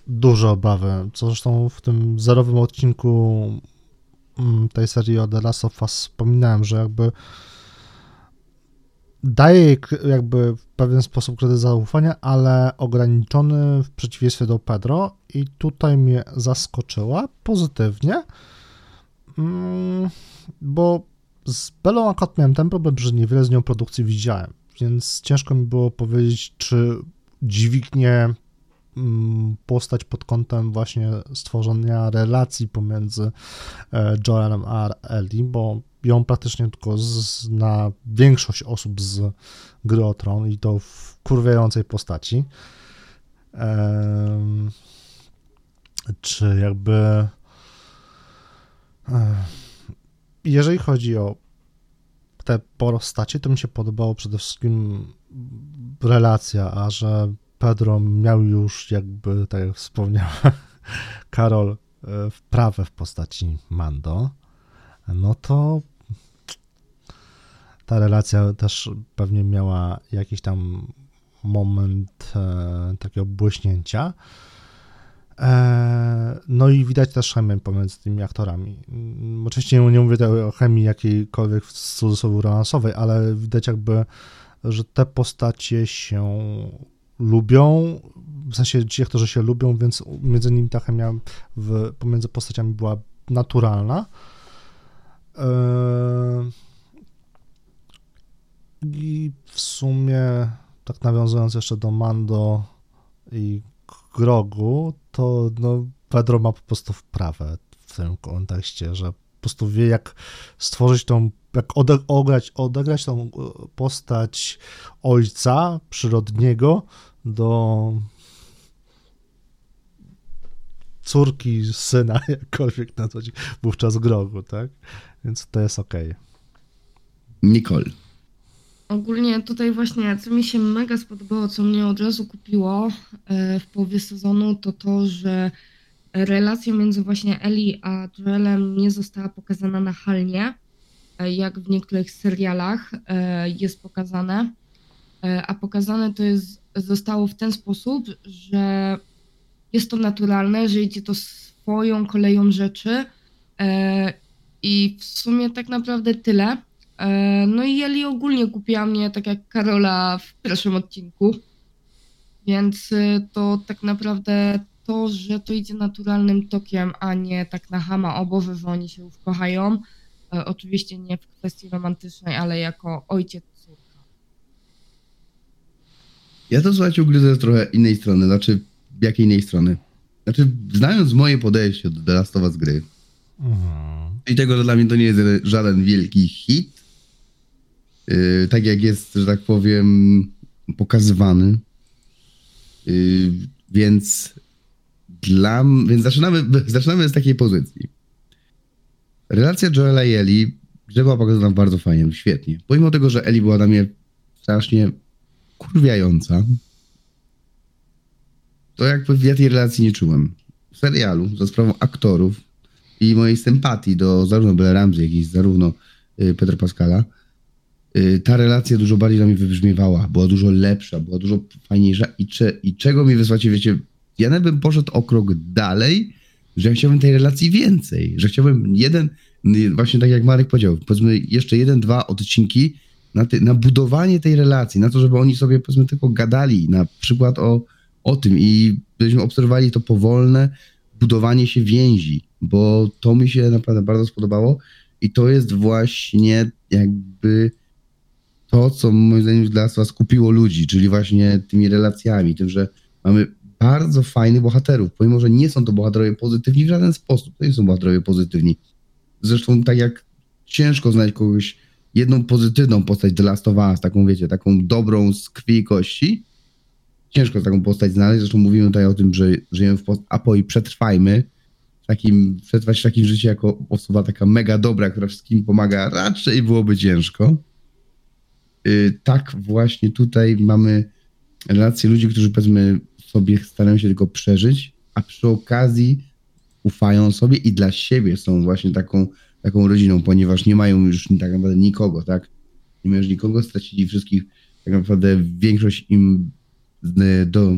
duże obawy, co zresztą w tym zerowym odcinku mm, tej serii o The Last of Us wspominałem, że jakby daje jej jakby w pewien sposób kredyt zaufania, ale ograniczony w przeciwieństwie do Pedro. I tutaj mnie zaskoczyła pozytywnie, mm, bo z Belą akurat miałem ten problem, że niewiele z nią produkcji widziałem, więc ciężko mi było powiedzieć, czy dźwignie mm, postać pod kątem właśnie stworzenia relacji pomiędzy e, Joelem a Ellie, bo ją praktycznie tylko zna większość osób z gry o Tron i to w kurwiającej postaci. Em, czy jakby e, jeżeli chodzi o te postacie, to mi się podobało przede wszystkim relacja, a że Pedro miał już jakby, tak jak wspomniała Karol, e, wprawę w postaci Mando, no to ta relacja też pewnie miała jakiś tam moment e, takiego błyśnięcia. E, no i widać też chemię pomiędzy tymi aktorami. Oczywiście nie, nie mówię tutaj o chemii jakiejkolwiek w cudzysłowie romansowej, ale widać jakby, że te postacie się lubią, w sensie ci aktorzy się lubią, więc między nimi ta chemia w, pomiędzy postaciami była naturalna. E, I w sumie, tak nawiązując jeszcze do Mando i Grogu, to no, Pedro ma po prostu wprawę w tym kontekście, że po prostu wie, jak stworzyć tą, jak ode, odegrać, odegrać tą e, postać ojca przyrodniego do córki, syna, jakkolwiek nazwać wówczas Grogu, tak? Więc to jest okej. Nicole. Ogólnie tutaj właśnie, co mi się mega spodobało, co mnie od razu kupiło e, w połowie sezonu, to to, że relacja między właśnie Ellie a Joelem nie została pokazana nachalnie, e, jak w niektórych serialach e, jest pokazane, a pokazane to jest, zostało w ten sposób, że jest to naturalne, że idzie to swoją koleją rzeczy i w sumie tak naprawdę tyle. E, No i Eli ogólnie kupiła mnie, tak jak Karola w pierwszym odcinku. Więc y, to tak naprawdę to, że to idzie naturalnym tokiem, a nie tak na hama obowy, że oni się już kochają. E, Oczywiście nie w kwestii romantycznej, ale jako ojciec córka. Ja to słuchajcie ugryzę z trochę innej strony. Znaczy, jakiej innej strony? Znaczy, znając moje podejście do The Last of Us gry, Mhm. I tego, że dla mnie to nie jest żaden wielki hit, yy, tak jak jest, że tak powiem, pokazywany. Yy, więc dla więc zaczynamy, zaczynamy z takiej pozycji. Relacja Joela i Eli że była pokazana bardzo fajnie, świetnie. Pomimo tego, że Eli była dla mnie strasznie kurwiająca, to jakby ja tej relacji nie czułem. W serialu, za sprawą aktorów i mojej sympatii do zarówno Bella Ramsey, jak i zarówno y, Pedro Pascala, y, ta relacja dużo bardziej dla mnie wybrzmiewała, była dużo lepsza, była dużo fajniejsza i, i czego mi wysłacie, wiecie, ja nawet bym poszedł o krok dalej, że ja chciałbym tej relacji więcej, że chciałbym jeden, y, właśnie tak jak Marek powiedział, powiedzmy jeszcze jeden, dwa odcinki na, ty, na budowanie tej relacji, na to, żeby oni sobie powiedzmy tylko gadali, na przykład o, o tym i byśmy obserwowali to powolne budowanie się więzi, bo to mi się naprawdę bardzo spodobało i to jest właśnie jakby to, co moim zdaniem dla was kupiło ludzi, czyli właśnie tymi relacjami, tym, że mamy bardzo fajnych bohaterów, pomimo, że nie są to bohaterowie pozytywni w żaden sposób, to nie są bohaterowie pozytywni. Zresztą tak jak ciężko znaleźć kogoś, jedną pozytywną postać The Last of Us, taką wiecie, taką dobrą z krwi i kości, ciężko taką postać znaleźć. Zresztą mówimy tutaj o tym, że żyjemy w post-apo i przetrwajmy. Takim, przetrwać w takim życiu jako osoba taka mega dobra, która wszystkim pomaga, raczej byłoby ciężko. Y, tak właśnie tutaj mamy relacje ludzi, którzy powiedzmy sobie starają się tylko przeżyć, a przy okazji ufają sobie i dla siebie są właśnie taką, taką rodziną, ponieważ nie mają już tak naprawdę nikogo, tak? Nie mają już nikogo, stracili wszystkich, tak naprawdę większość im do,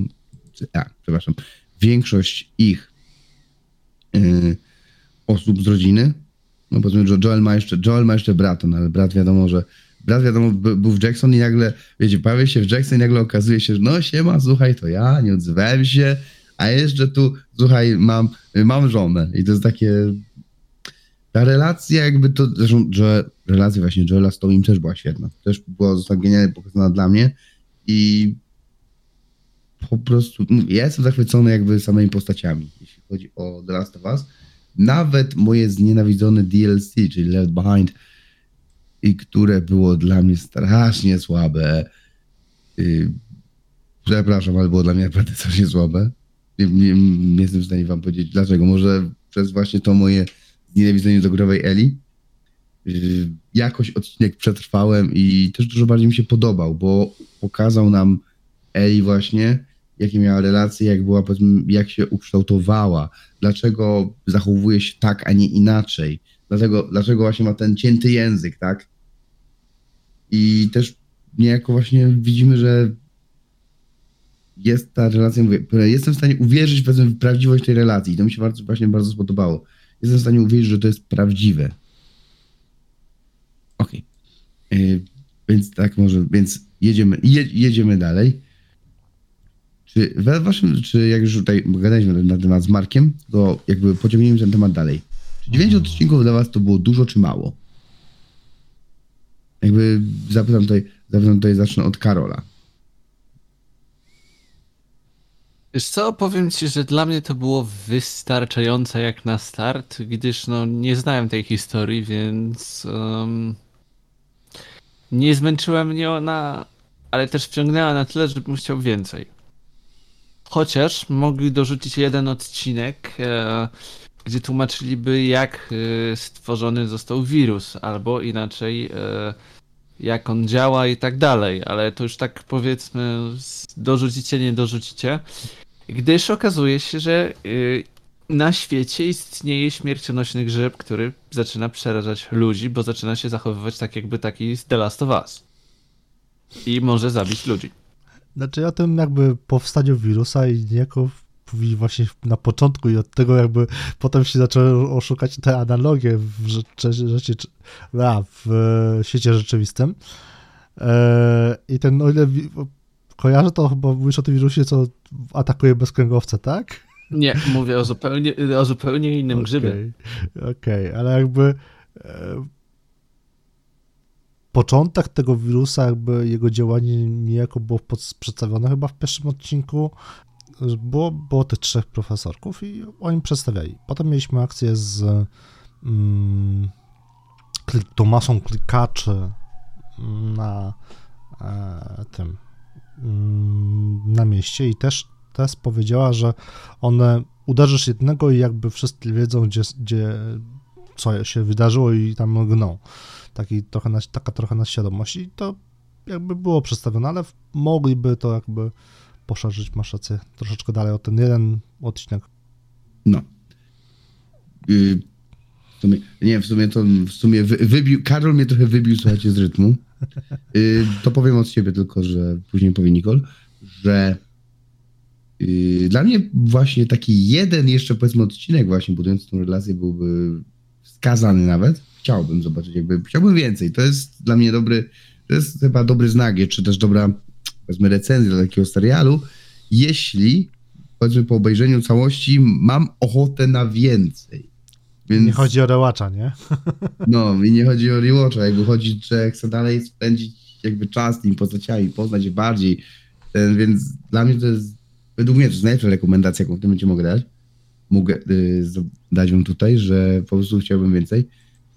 a, przepraszam, większość ich y, osób z rodziny, no powiedzmy, że Joel ma jeszcze, Joel ma jeszcze brata, no ale brat wiadomo, że brat wiadomo by- był w Jackson i nagle, wiecie, pojawia się w Jackson i nagle okazuje się, że no siema, słuchaj, to ja, nie odzywałem się, a jeszcze tu, słuchaj, mam, mam żonę. I to jest takie, ta relacja jakby to, zresztą Joel, relacja właśnie Joela z Tomim też była świetna, też była została pokazana dla mnie. I po prostu, no, ja jestem zachwycony jakby samymi postaciami, jeśli chodzi o The Last of Us. Nawet moje znienawidzone DLC, czyli Left Behind, i które było dla mnie strasznie słabe. Yy, przepraszam, ale było dla mnie naprawdę strasznie słabe. Nie, nie, nie jestem w stanie wam powiedzieć dlaczego. Może przez właśnie to moje znienawidzenie do growej Eli. Yy, jakoś odcinek przetrwałem i też dużo bardziej mi się podobał, bo pokazał nam Eli właśnie, jakie miała relacje, jak była, jak się ukształtowała, dlaczego zachowuje się tak, a nie inaczej, dlatego, dlaczego właśnie ma ten cięty język, tak? I też niejako właśnie widzimy, że jest ta relacja, mówię, jestem w stanie uwierzyć w prawdziwość tej relacji i to mi się bardzo, właśnie bardzo spodobało. Jestem w stanie uwierzyć, że to jest prawdziwe. Okej. Yy, Więc tak może, więc jedziemy, je, jedziemy dalej. Czy we waszym, czy jak już tutaj gadaliśmy na temat z Markiem, to jakby pociągniemy ten temat dalej. Czy 9 odcinków dla was to było dużo czy mało? Jakby zapytam tutaj, zapytam tutaj, zacznę od Karola. Wiesz co, powiem ci, że dla mnie to było wystarczające jak na start, gdyż no nie znałem tej historii, więc em, nie zmęczyła mnie ona, ale też wciągnęła na tyle, żebym chciał więcej. Chociaż mogli dorzucić jeden odcinek, e, gdzie tłumaczyliby jak e, stworzony został wirus, albo inaczej e, jak on działa i tak dalej, ale to już tak powiedzmy dorzucicie, nie dorzucicie, gdyż okazuje się, że na świecie istnieje śmiercionośny grzyb, który zaczyna przerażać ludzi, bo zaczyna się zachowywać tak jakby taki z The Last of Us. I może zabić ludzi. Znaczy o tym jakby powstaniu wirusa i niejako mówili właśnie na początku i od tego jakby potem się zaczęły oszukać te analogie w, rzeczy, rzeczy, a, w e, świecie rzeczywistym. E, I ten, o ile kojarzę, to chyba mówisz o tym wirusie, co atakuje bezkręgowce, tak? Nie, mówię o zupełnie, o zupełnie innym grzybie. Okej, okej, ale jakby e, początek tego wirusa, jakby jego działanie niejako było przedstawione chyba w pierwszym odcinku. Było, było tych trzech profesorków i oni przedstawiali. Potem mieliśmy akcję z mm, klik, Tomasą Klikaczy na e, tym mm, na mieście i też Tess powiedziała, że one uderzysz jednego i jakby wszyscy wiedzą, gdzie, gdzie co się wydarzyło i tam gną. Taki trochę na, taka trochę na świadomość i to jakby było przedstawione, ale mogliby to jakby poszerzyć, masz rację, troszeczkę dalej o ten jeden odcinek. No. Yy, w sumie, nie, w sumie to w sumie wy, wybił, Karol mnie trochę wybił, słuchajcie, z rytmu. Yy, to powiem od siebie tylko, że później powie Nicole, że yy, dla mnie właśnie taki jeden jeszcze powiedzmy odcinek właśnie budujący tą relację byłby wskazany nawet. Chciałbym zobaczyć, jakby chciałbym więcej. To jest dla mnie dobry, to jest chyba dobry znak, czy też dobra powiedzmy recenzja dla takiego serialu, jeśli powiedzmy po obejrzeniu całości mam ochotę na więcej. Więc, Nie chodzi o rewatcha, nie? No i nie chodzi o rewatcha, jakby chodzi, że chcę dalej spędzić jakby czas z tymi postaciami, poznać je bardziej, Ten, więc dla mnie to jest, według mnie to jest najlepsza rekomendacja, jaką w tym momencie mogę dać. Mogę y, z- dać wam tutaj, że po prostu chciałbym więcej,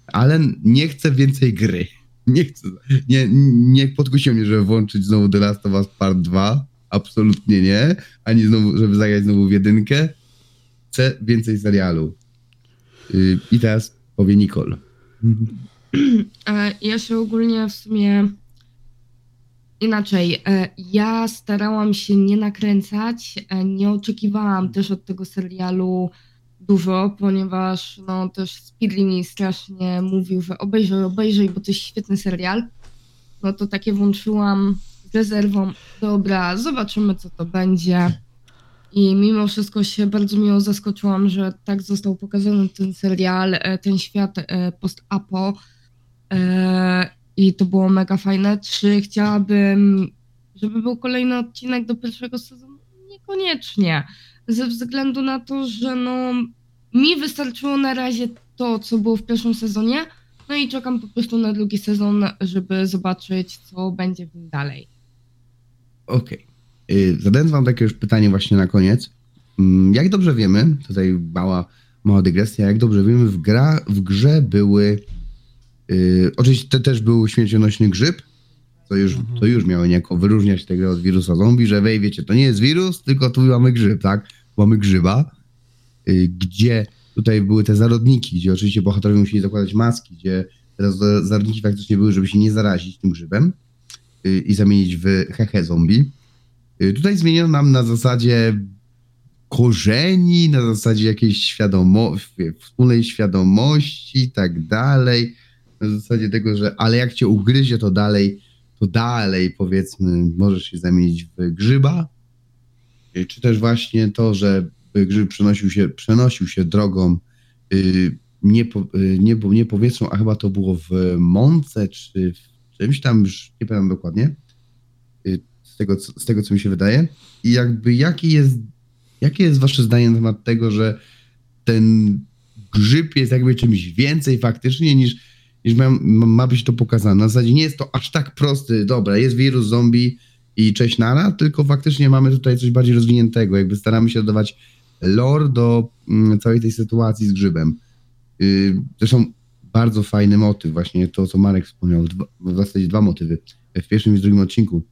ale nie chcę więcej gry. Nie chcę, nie, nie podkusiło mnie, żeby włączyć znowu The Last of Us Part 2, absolutnie nie. Ani znowu, żeby zagrać znowu w jedynkę. Chcę więcej serialu. Y, I teraz powie Nicole. E, Ja się ogólnie w sumie inaczej. e, Ja starałam się nie nakręcać, e, nie oczekiwałam też od tego serialu dużo, ponieważ no też Speedly mi strasznie mówił, że obejrzyj, obejrzyj, bo to jest świetny serial. No to takie włączyłam z rezerwą, dobra, zobaczymy co to będzie. I mimo wszystko się bardzo miło zaskoczyłam, że tak został pokazany ten serial, e, ten świat e, post-apo. E, I to było mega fajne. Czy chciałabym, żeby był kolejny odcinek do pierwszego sezonu? Niekoniecznie. Ze względu na to, że no, mi wystarczyło na razie to, co było w pierwszym sezonie. No i czekam po prostu na drugi sezon, żeby zobaczyć, co będzie w nim dalej. Okej. Y, Zadając wam takie już pytanie właśnie na koniec. Mm, Jak dobrze wiemy, tutaj mała, mała dygresja, jak dobrze wiemy, w, gra, w grze były. y, oczywiście te też był śmiercionośny grzyb, co już, Mhm. to już miało niejako wyróżniać tego od wirusa zombie, że wej, wiecie, to nie jest wirus, tylko tu mamy grzyb, tak? Mamy grzyba, y, gdzie tutaj były te zarodniki, gdzie oczywiście bohaterowie musieli zakładać maski, gdzie teraz za- zarodniki faktycznie były, żeby się nie zarazić tym grzybem y, i zamienić w hehe zombie. Y, Tutaj zmieniono nam na zasadzie korzeni, na zasadzie jakiejś świadomo wspólnej świadomości i tak dalej. Na zasadzie tego, że ale jak cię ugryzie, to dalej, to dalej powiedzmy, możesz się zamienić w grzyba. Y, Czy też właśnie to, że grzyb przenosił się, przenosił się drogą y, nie, y, nie, nie a chyba to było w mące, czy w czymś tam, już nie pamiętam dokładnie y, z tego, co- z tego, co mi się wydaje. I jakby jaki jest, jakie jest wasze zdanie na temat tego, że ten grzyb jest jakby czymś więcej faktycznie niż, niż ma, ma być to pokazane. Na zasadzie nie jest to aż tak prosty, dobra, jest wirus, zombie i cześć nara, tylko faktycznie mamy tutaj coś bardziej rozwiniętego. Jakby staramy się dodawać lore do mm, całej tej sytuacji z grzybem. Yy, zresztą bardzo fajny motyw, właśnie to, co Marek wspomniał, dwa, w zasadzie dwa motywy w pierwszym i w drugim odcinku,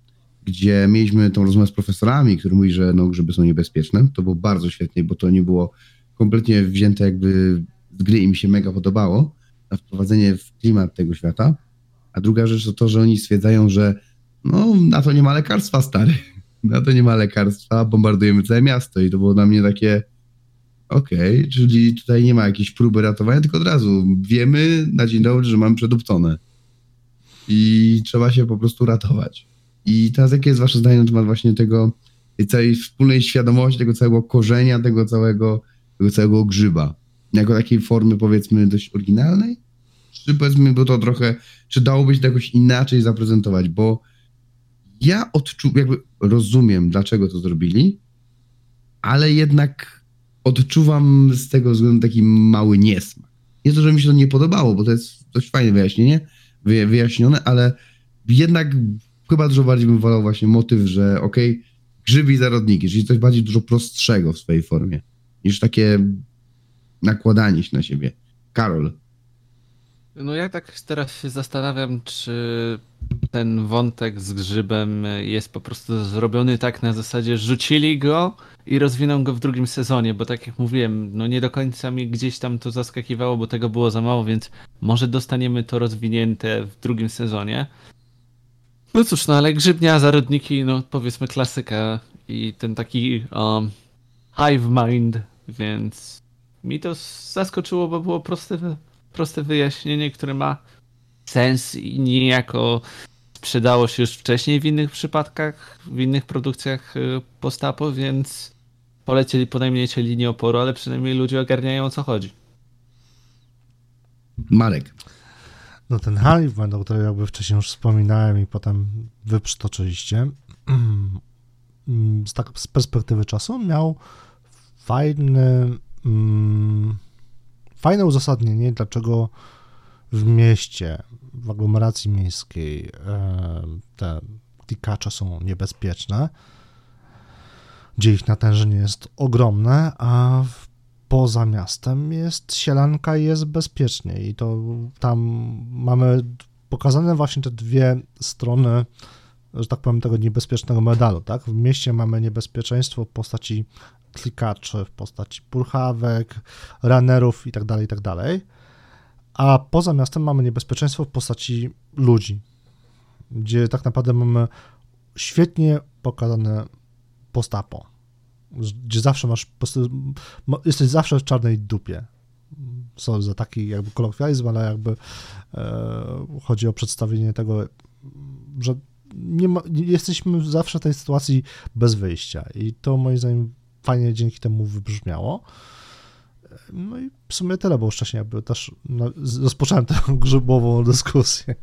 gdzie mieliśmy tą rozmowę z profesorami, który mówi, że no, grzyby są niebezpieczne. To było bardzo świetnie, bo to nie było kompletnie wzięte jakby z gry i mi się mega podobało na wprowadzenie w klimat tego świata. A druga rzecz to to, że oni stwierdzają, że no, na to nie ma lekarstwa, stary. Na to nie ma lekarstwa, bombardujemy całe miasto i to było dla mnie takie okej, czyli tutaj nie ma jakiejś próby ratowania, tylko od razu wiemy na dzień dobry, że mamy przedupcone i trzeba się po prostu ratować. I teraz jakie jest wasze zdanie na temat właśnie tego, tej całej wspólnej świadomości, tego całego korzenia, tego całego, tego całego grzyba? Jako takiej formy powiedzmy dość oryginalnej? Czy powiedzmy było to trochę, czy dałoby się to jakoś inaczej zaprezentować? Bo ja odczuwam, jakby rozumiem, dlaczego to zrobili, ale jednak odczuwam z tego względu taki mały niesmak. Nie to, że mi się to nie podobało, bo to jest dość fajne wyjaśnienie, wyja- wyjaśnione, ale jednak chyba dużo bardziej bym wolał właśnie motyw, że okej, grzyby i zarodniki, czyli coś bardziej dużo prostszego w swojej formie, niż takie nakładanie się na siebie. Karol. No ja tak teraz się zastanawiam, czy ten wątek z grzybem jest po prostu zrobiony tak na zasadzie rzucili go i rozwiną go w drugim sezonie, bo tak jak mówiłem, no nie do końca mi gdzieś tam to zaskakiwało, bo tego było za mało, więc może dostaniemy to rozwinięte w drugim sezonie. No cóż, no ale grzybnia, zarodniki, no powiedzmy klasyka i ten taki um, hive mind, więc mi to zaskoczyło, bo było proste, proste wyjaśnienie, które ma sens i niejako sprzedało się już wcześniej w innych przypadkach, w innych produkcjach y, postapo, więc polecieli po najmniejszej linii oporu, ale przynajmniej ludzie ogarniają o co chodzi. Marek. No ten Hive o którym jakby wcześniej już wspominałem i potem wy przytoczyliście, z, tak, z perspektywy czasu miał fajny, mm, fajne uzasadnienie, dlaczego w mieście, w aglomeracji miejskiej e, te klikacze są niebezpieczne, gdzie ich natężenie jest ogromne, a poza miastem jest sielanka i jest bezpiecznie. I to tam mamy pokazane właśnie te dwie strony że tak powiem, tego niebezpiecznego medalu, tak? W mieście mamy niebezpieczeństwo w postaci klikaczy, w postaci purchawek, runnerów i tak dalej, i tak. A poza miastem mamy niebezpieczeństwo w postaci ludzi, gdzie tak naprawdę mamy świetnie pokazane postapo, gdzie zawsze masz, jesteś zawsze w czarnej dupie. Sorry za taki jakby kolokwializm, ale jakby e, chodzi o przedstawienie tego, że nie ma, jesteśmy zawsze w tej sytuacji bez wyjścia i to moim zdaniem fajnie dzięki temu wybrzmiało. No i w sumie tyle, bo wcześniej jakby też rozpocząłem tę grzybową dyskusję.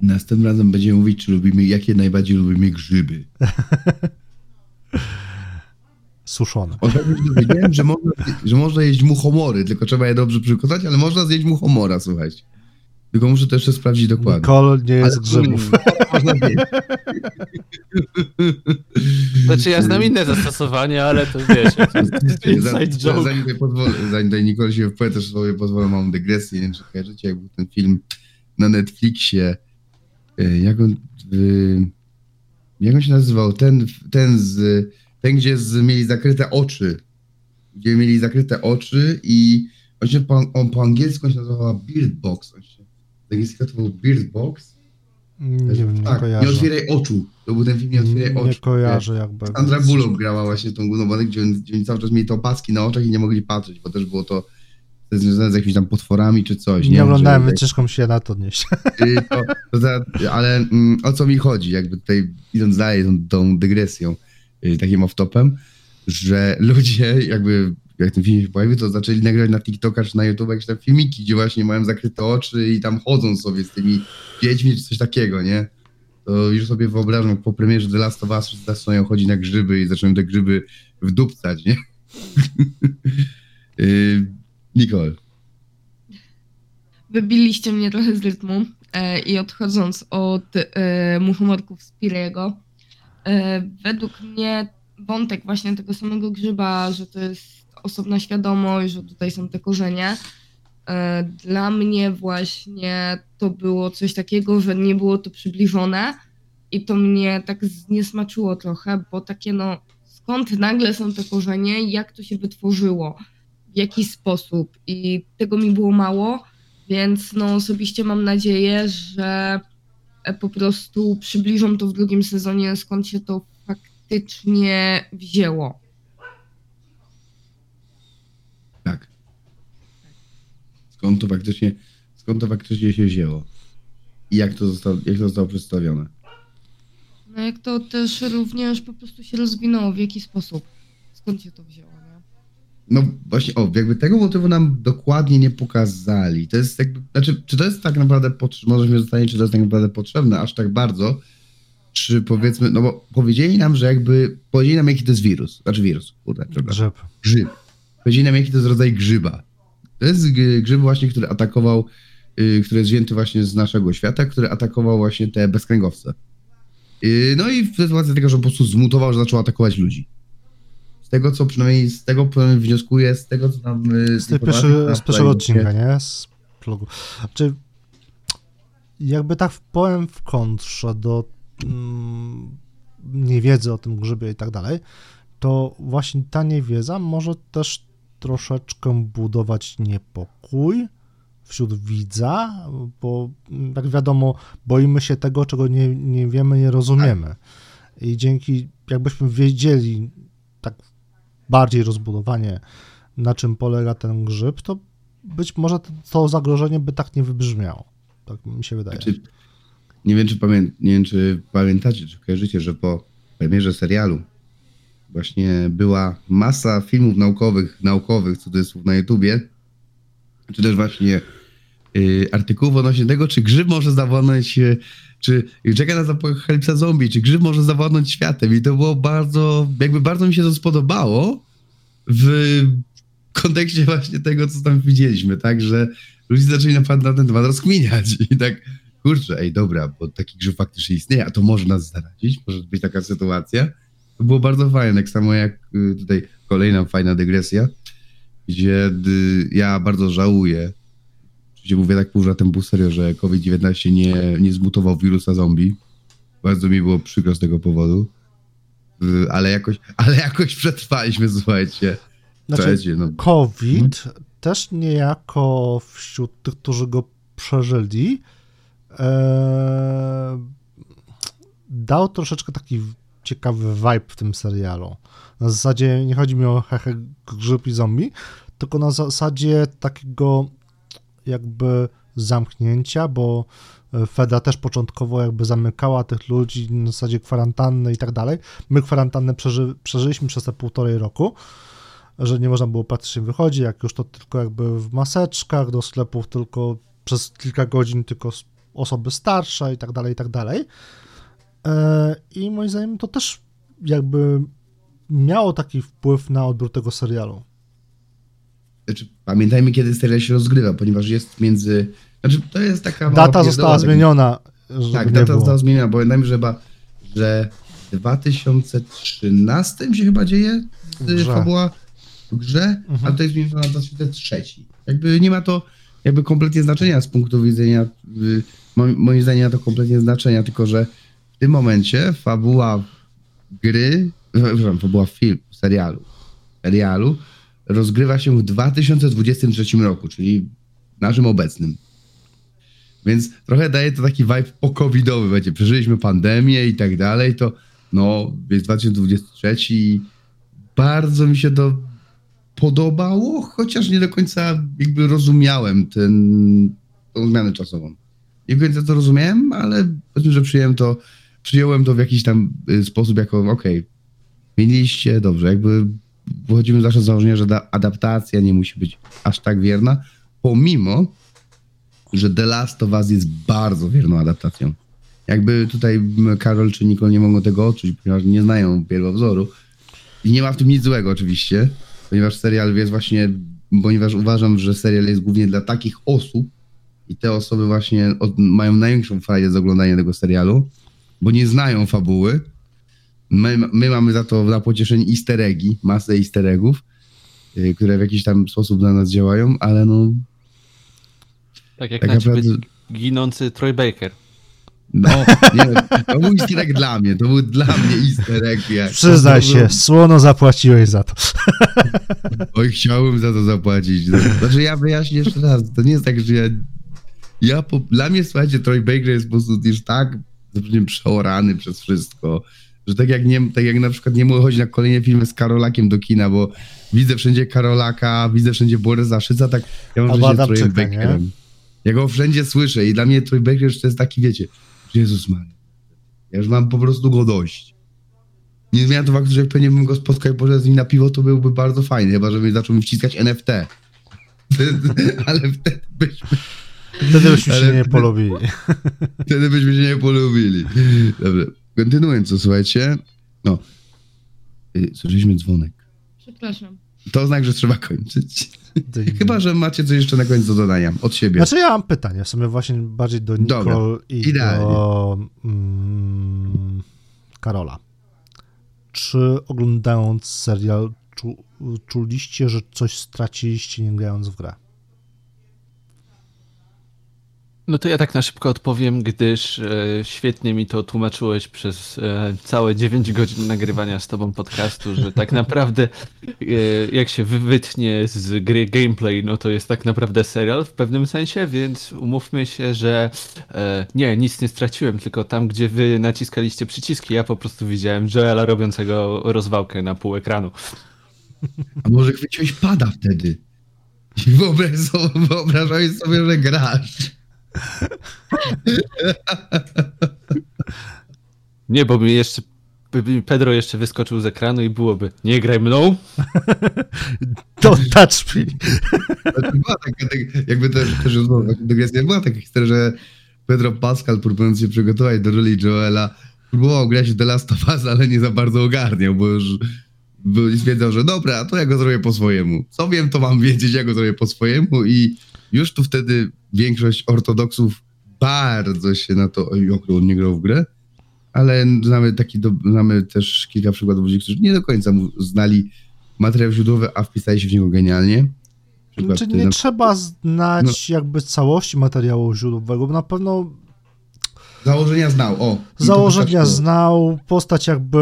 Następnym razem będziemy mówić, czy lubimy, jakie najbardziej lubimy grzyby. Suszone. Się dowiedziałem, że można, że można jeść muchomory, tylko trzeba je dobrze przykładać, ale można zjeść muchomora, słuchajcie. Tylko muszę to jeszcze sprawdzić dokładnie. Nicole nie jest grzybów. Można. Znaczy ja znam inne zastosowania, ale to wiecie, to jest inside Zanim- joke. Zanim tutaj, pozwolę, zanim tutaj Nicole się wpływa, też sobie pozwolę małą dygresję. Nie wiem, czy kojarzycie, jak był ten film na Netflixie. e, Jak on, jak on się nazywał? Ten, ten, z, ten gdzie z, mieli zakryte oczy. Gdzie mieli zakryte oczy i on, się po, on po angielsku on się nazywał Beard Box. Angielskiego to był Beard Box. Nie wiem, nie tak, nie otwieraj oczu. To był ten film Nie otwieraj oczu. Nie kojarzę jakby. Sandra Bullock grała właśnie tą główną bohaterkę, gdzie, gdzie oni cały czas mieli te opaski na oczach i nie mogli patrzeć, bo też było to związane z jakimiś tam potworami czy coś. Nie, oglądałem, Że- więc ciężko mi się na to odnieść. Y, to, to za, ale mm, o co mi chodzi, jakby tutaj idąc dalej tą, tą dygresją, y, takim off-topem, że ludzie jakby, jak ten film się pojawił, to zaczęli nagrywać na TikToka czy na YouTube jakieś tam filmiki, gdzie właśnie mają zakryte oczy i tam chodzą sobie z tymi dziećmi czy coś takiego, nie? To już sobie wyobrażam, po premierze The Last of Us zaczynają chodzić na grzyby i zaczynają te grzyby wdupcać, nie? y, Nicole. Wybiliście mnie trochę z rytmu e, i odchodząc od e, muchomorków e, według mnie wątek właśnie tego samego grzyba, że to jest osobna świadomość, że tutaj są te korzenie, e, dla mnie właśnie to było coś takiego, że nie było to przybliżone i to mnie tak zniesmaczyło trochę, bo takie no, skąd nagle są te korzenie, jak to się wytworzyło, w jaki sposób i tego mi było mało. Więc no osobiście mam nadzieję, że e, po prostu przybliżą to w drugim sezonie, skąd się to faktycznie wzięło. Tak. Skąd to faktycznie, skąd to faktycznie się wzięło? I jak to zostało, jak to zostało przedstawione? No jak to też również po prostu się rozwinęło, w jaki sposób, skąd się to wzięło, nie? No właśnie, o, jakby tego motywu nam dokładnie nie pokazali. To jest jakby, znaczy, czy to jest tak naprawdę, potrzebne, może mnie zostanie, czy to jest tak naprawdę potrzebne aż tak bardzo, czy powiedzmy, no bo powiedzieli nam, że jakby, powiedzieli nam jaki to jest wirus, znaczy wirus, kurde. Grzyb. grzyb. Powiedzieli nam, jaki to jest rodzaj grzyba. To jest grzyb właśnie, który atakował, y, który jest wzięty właśnie z naszego świata, który atakował właśnie te bezkręgowce. Y, no i w sytuacji tego, że po prostu zmutował, że zaczął atakować ludzi. Z tego, co przynajmniej, z tego wnioskuję, z tego, co tam... y, Z, tej pierwszy, z pierwszego odcinka, nie? Z vlogu. Czy jakby tak powiem w kontrze do mm, niewiedzy o tym grzybie i tak dalej, to właśnie ta niewiedza może też troszeczkę budować niepokój wśród widza, bo mm, jak wiadomo, boimy się tego, czego nie, nie wiemy, nie rozumiemy. I dzięki, jakbyśmy wiedzieli tak bardziej rozbudowanie, na czym polega ten grzyb, to być może to, zagrożenie by tak nie wybrzmiało. Tak mi się wydaje. Znaczy, nie, wiem, czy pamię, nie wiem, czy pamiętacie, czy kojarzycie, że po premierze serialu właśnie była masa filmów naukowych, naukowych, cudzysłów na YouTubie, czy też właśnie y, artykułów odnośnie tego, czy grzyb może zawładnąć, y, czy czeka nas apokalipsa zombie, czy grzyb może zawładnąć światem i to było bardzo, jakby bardzo mi się to spodobało w kontekście właśnie tego, co tam widzieliśmy, tak, że ludzie zaczęli na, na ten temat rozkminiać i tak, kurczę, ej, dobra, bo taki grzyb faktycznie istnieje, a to może nas zarazić, może być taka sytuacja. To było bardzo fajne, tak samo jak y, tutaj kolejna fajna dygresja, gdzie y, ja bardzo żałuję, gdzie mówię tak pół żartem, pół serio, że COVID-19 nie, nie zmutował wirusa zombie. Bardzo mi było przykro z tego powodu. Y, Ale jakoś, ale jakoś przetrwaliśmy, słuchajcie. Znaczy, Słuchajcie, no. COVID też niejako wśród tych, którzy go przeżyli, e, dał troszeczkę taki ciekawy vibe w tym serialu. Na zasadzie nie chodzi mi o hehe grzyb i zombie, tylko na zasadzie takiego jakby zamknięcia, bo Feda też początkowo jakby zamykała tych ludzi na zasadzie kwarantanny i tak dalej. My kwarantannę przeży, przeżyliśmy przez te półtorej roku, że nie można było praktycznie wychodzić, jak już to tylko jakby w maseczkach, do sklepów tylko przez kilka godzin tylko osoby starsze i tak dalej, i tak dalej. E, I moim zdaniem to też jakby miało taki wpływ na odbiór tego serialu. Znaczy, pamiętajmy, kiedy serial się rozgrywa, ponieważ jest między. Znaczy, to jest taka. Data została zmieniona. Tak, data było. została zmieniona. Pamiętajmy, że, chyba, że w 2013 się chyba dzieje grze. fabuła w grze, Mhm. a to jest zmieniona na 2003. Jakby nie ma to jakby kompletnie znaczenia z punktu widzenia, y, moim, zdaniem nie ma to kompletnie znaczenia, tylko że w tym momencie fabuła gry, przepraszam, fabuła film, serialu, serialu rozgrywa się w 2023 roku, czyli naszym obecnym. Więc trochę daje to taki vibe po-covidowy, będzie. Przeżyliśmy pandemię i tak dalej, to no, jest 2023 i bardzo mi się to podobało, chociaż nie do końca jakby rozumiałem ten, tą zmianę czasową. Nie do końca to rozumiałem, ale powiedzmy, że przyjąłem to, przyjąłem to w jakiś tam y, sposób jako, okej, mieliście, dobrze, jakby wychodzimy zawsze z założenia, że da, adaptacja nie musi być aż tak wierna, pomimo, że The Last of Us jest bardzo wierną adaptacją. Jakby tutaj Karol czy Nicole nie mogą tego odczuć, ponieważ nie znają pierwowzoru. I nie ma w tym nic złego oczywiście, ponieważ serial jest właśnie, ponieważ uważam, że serial jest głównie dla takich osób i te osoby właśnie od, mają największą frajdę z oglądania tego serialu, bo nie znają fabuły. My, my mamy za to na pocieszenie easter eggi, masę easter eggów, y, które w jakiś tam sposób na nas działają, ale no Tak jak Tak na naprawdę- ginący Troy Baker. No, nie, to był easter egg dla mnie, to był dla mnie easter egg. Jak, Przyznaj się, był- słono zapłaciłeś za to. Oj, chciałbym za to zapłacić. Znaczy ja wyjaśnię jeszcze raz, to nie jest tak, że ja, ja po, dla mnie, słuchajcie, Troy Baker jest po prostu już tak zapewne przeorany przez wszystko, że tak jak, nie, tak jak na przykład nie mogę chodzić na kolejne filmy z Karolakiem do kina, bo widzę wszędzie Karolaka, widzę wszędzie Borysa Szyca, tak ja mam wrażenie nie? Bakerem. Ja go wszędzie słyszę i dla mnie Troy Baker to jest taki, wiecie, Jezus Maria, ja już mam po prostu go dość. Nie zmienia to faktu, że jak pewnie bym go spotkał i poszedł z nim na piwo, to byłby bardzo fajny, chyba żeby zaczął mi wciskać NFT. Ale wtedy byśmy, Wtedy byśmy się nie polubili. wtedy byśmy się nie polubili. Dobra, kontynuując, co słuchajcie. No, y, słyszeliśmy dzwonek. Przepraszam. To znak, że trzeba kończyć. Chyba, że macie coś jeszcze na końcu do dodania od siebie. Znaczy ja mam pytanie, w sumie właśnie bardziej do Dobra, Nicole i idealnie. do mm, Karola. Czy oglądając serial czu, czuliście, że coś straciliście nie grając w grę? No to ja tak na szybko odpowiem, gdyż e, świetnie mi to tłumaczyłeś przez e, całe 9 godzin nagrywania z tobą podcastu, że tak naprawdę e, jak się wy- wytnie z gry gameplay, no to jest tak naprawdę serial w pewnym sensie, więc umówmy się, że nie, nic nie straciłem, tylko tam, gdzie wy naciskaliście przyciski, ja po prostu widziałem Joela robiącego rozwałkę na pół ekranu. A może chwyciłeś pada wtedy? Wyobrażałeś sobie, że grasz. Nie, bo mi jeszcze by mi Pedro jeszcze wyskoczył z ekranu i byłoby nie graj mną, To touch me. Była taka, tak, jakby też, też rozmowa, dygresja, była taka historia, że Pedro Pascal, próbując się przygotować do roli Joela, próbował grać w The Last of Us, ale nie za bardzo ogarniał, bo już stwierdzał, że dobra, to ja go zrobię po swojemu. Co wiem, to mam wiedzieć, ja go zrobię po swojemu i już tu wtedy większość ortodoksów bardzo się na to, oj, on nie grał w grę, ale znamy, taki do, znamy też kilka przykładów ludzi, którzy nie do końca znali materiał źródłowy, a wpisali się w niego genialnie. przykład... Czy ty nie na- trzeba znać jakby całości materiału źródłowego, bo na pewno Założenia znał, o. Założenia znał, postać jakby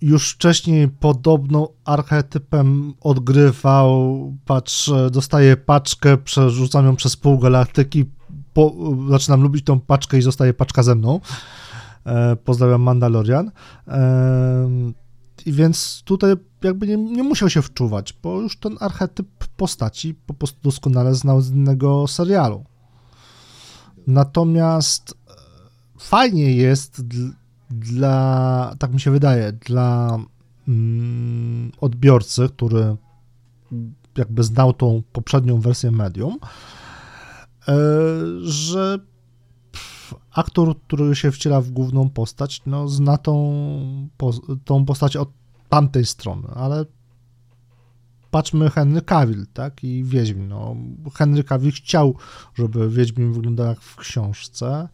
już wcześniej podobną archetypem odgrywał, patrz, dostaje paczkę, przerzucam ją przez pół galaktyki, po, zaczynam lubić tą paczkę i zostaje paczka ze mną. E, pozdrawiam Mandalorian. E, I więc tutaj jakby nie, nie musiał się wczuwać, bo już ten archetyp postaci po prostu doskonale znał z innego serialu. Natomiast fajnie jest dl- dla, tak mi się wydaje, dla mm, odbiorcy, który jakby znał tą poprzednią wersję medium, e, że aktor, który się wciela w główną postać, no zna tą, tą postać od tamtej strony, ale patrzmy Henry Cavill, tak, i Wiedźmin, no, Henry Cavill chciał, żeby Wiedźmin wyglądał jak w książce,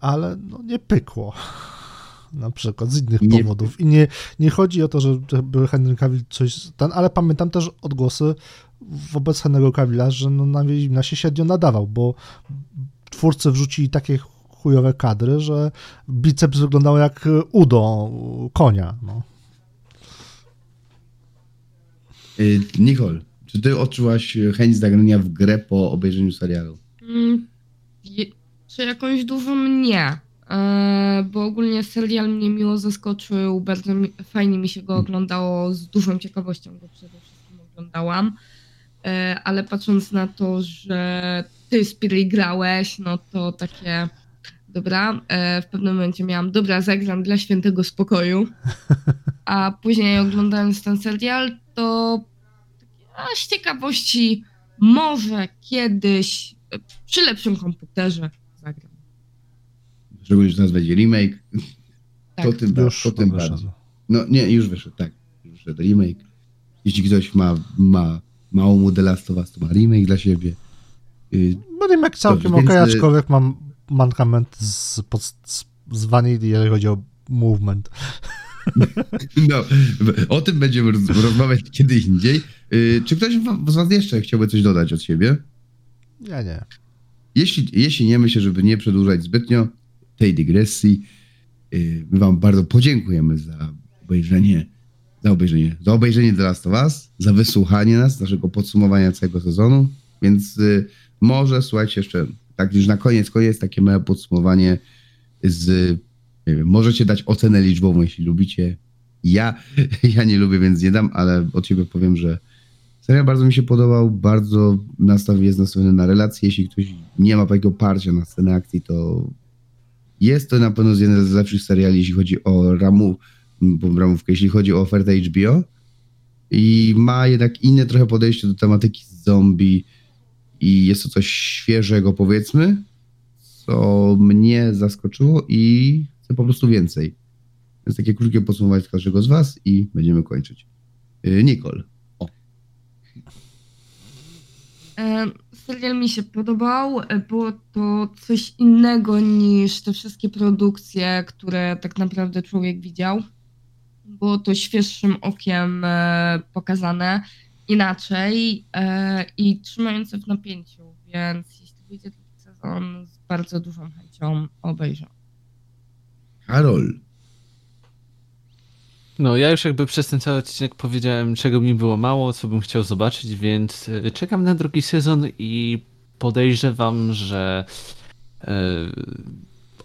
ale no, nie pykło. Na przykład z innych Nie powodów. I nie, nie chodzi o to, że- żeby Henry Cavill coś. Ten, ale pamiętam też odgłosy wobec Henry'ego Cavilla, że no, na Wiedźmina się średnio nadawał, bo twórcy wrzucili takie chujowe kadry, że biceps wyglądał jak udo konia. No. Y, Nicole, czy ty odczułaś chęć zagrania w grę po obejrzeniu serialu? Mm, je- Czy jakąś dużą? Nie. E, bo ogólnie serial mnie miło zaskoczył, bardzo mi, fajnie mi się go oglądało, z dużą ciekawością go przede wszystkim oglądałam. E, ale patrząc na to, że ty Spiry grałeś, no to takie dobra. E, w pewnym momencie miałam dobra, zagram dla świętego spokoju. A później oglądając ten serial, to a, z ciekawości może kiedyś przy lepszym komputerze. Szczególnie, że nas będzie remake. Tak. To tym, Już to tym bardziej. No nie, już wyszedł, tak. Już wyszedł remake. Jeśli ktoś ma, ma mało mu The Last of Us, to ma remake dla siebie. No remake całkiem okej, więc, y- aczkolwiek mam mankament z, pod, z, z Vanity, jeżeli chodzi o movement. No, o tym będziemy roz, rozmawiać kiedy indziej. Y, Czy ktoś z Was jeszcze chciałby coś dodać od siebie? Ja nie. Jeśli, jeśli nie, myślę, żeby nie przedłużać zbytnio tej dygresji, y, my Wam bardzo podziękujemy za obejrzenie, za obejrzenie, za obejrzenie The Last of Us, za wysłuchanie nas, naszego podsumowania całego sezonu, więc y, może, słuchajcie, jeszcze tak już na koniec, koniec, takie małe podsumowanie z, nie wiem, możecie dać ocenę liczbową, jeśli lubicie. Ja, ja nie lubię, więc nie dam, ale od siebie powiem, że Serial bardzo mi się podobał, bardzo nastaw jest nastawiony na relacje. Jeśli ktoś nie ma takiego parcia na scenę akcji, to jest to na pewno jeden z lepszych seriali, jeśli chodzi o ramu, ramówkę, jeśli chodzi o ofertę HBO. I ma jednak inne trochę podejście do tematyki zombie i jest to coś świeżego, powiedzmy, co mnie zaskoczyło i chcę po prostu więcej. Więc takie krótkie podsumowanie każdego z Was i będziemy kończyć. Yy, Nicole. E, Serial mi się podobał. e, Było to coś innego niż te wszystkie produkcje, które tak naprawdę człowiek widział. Było to świeższym okiem e, pokazane, inaczej e, i trzymające w napięciu, więc jeśli wyjdzie taki sezon, z bardzo dużą chęcią obejrzę. Karol. No, ja już jakby przez ten cały odcinek powiedziałem, czego mi było mało, co bym chciał zobaczyć, więc y, czekam na drugi sezon i podejrzewam, że y,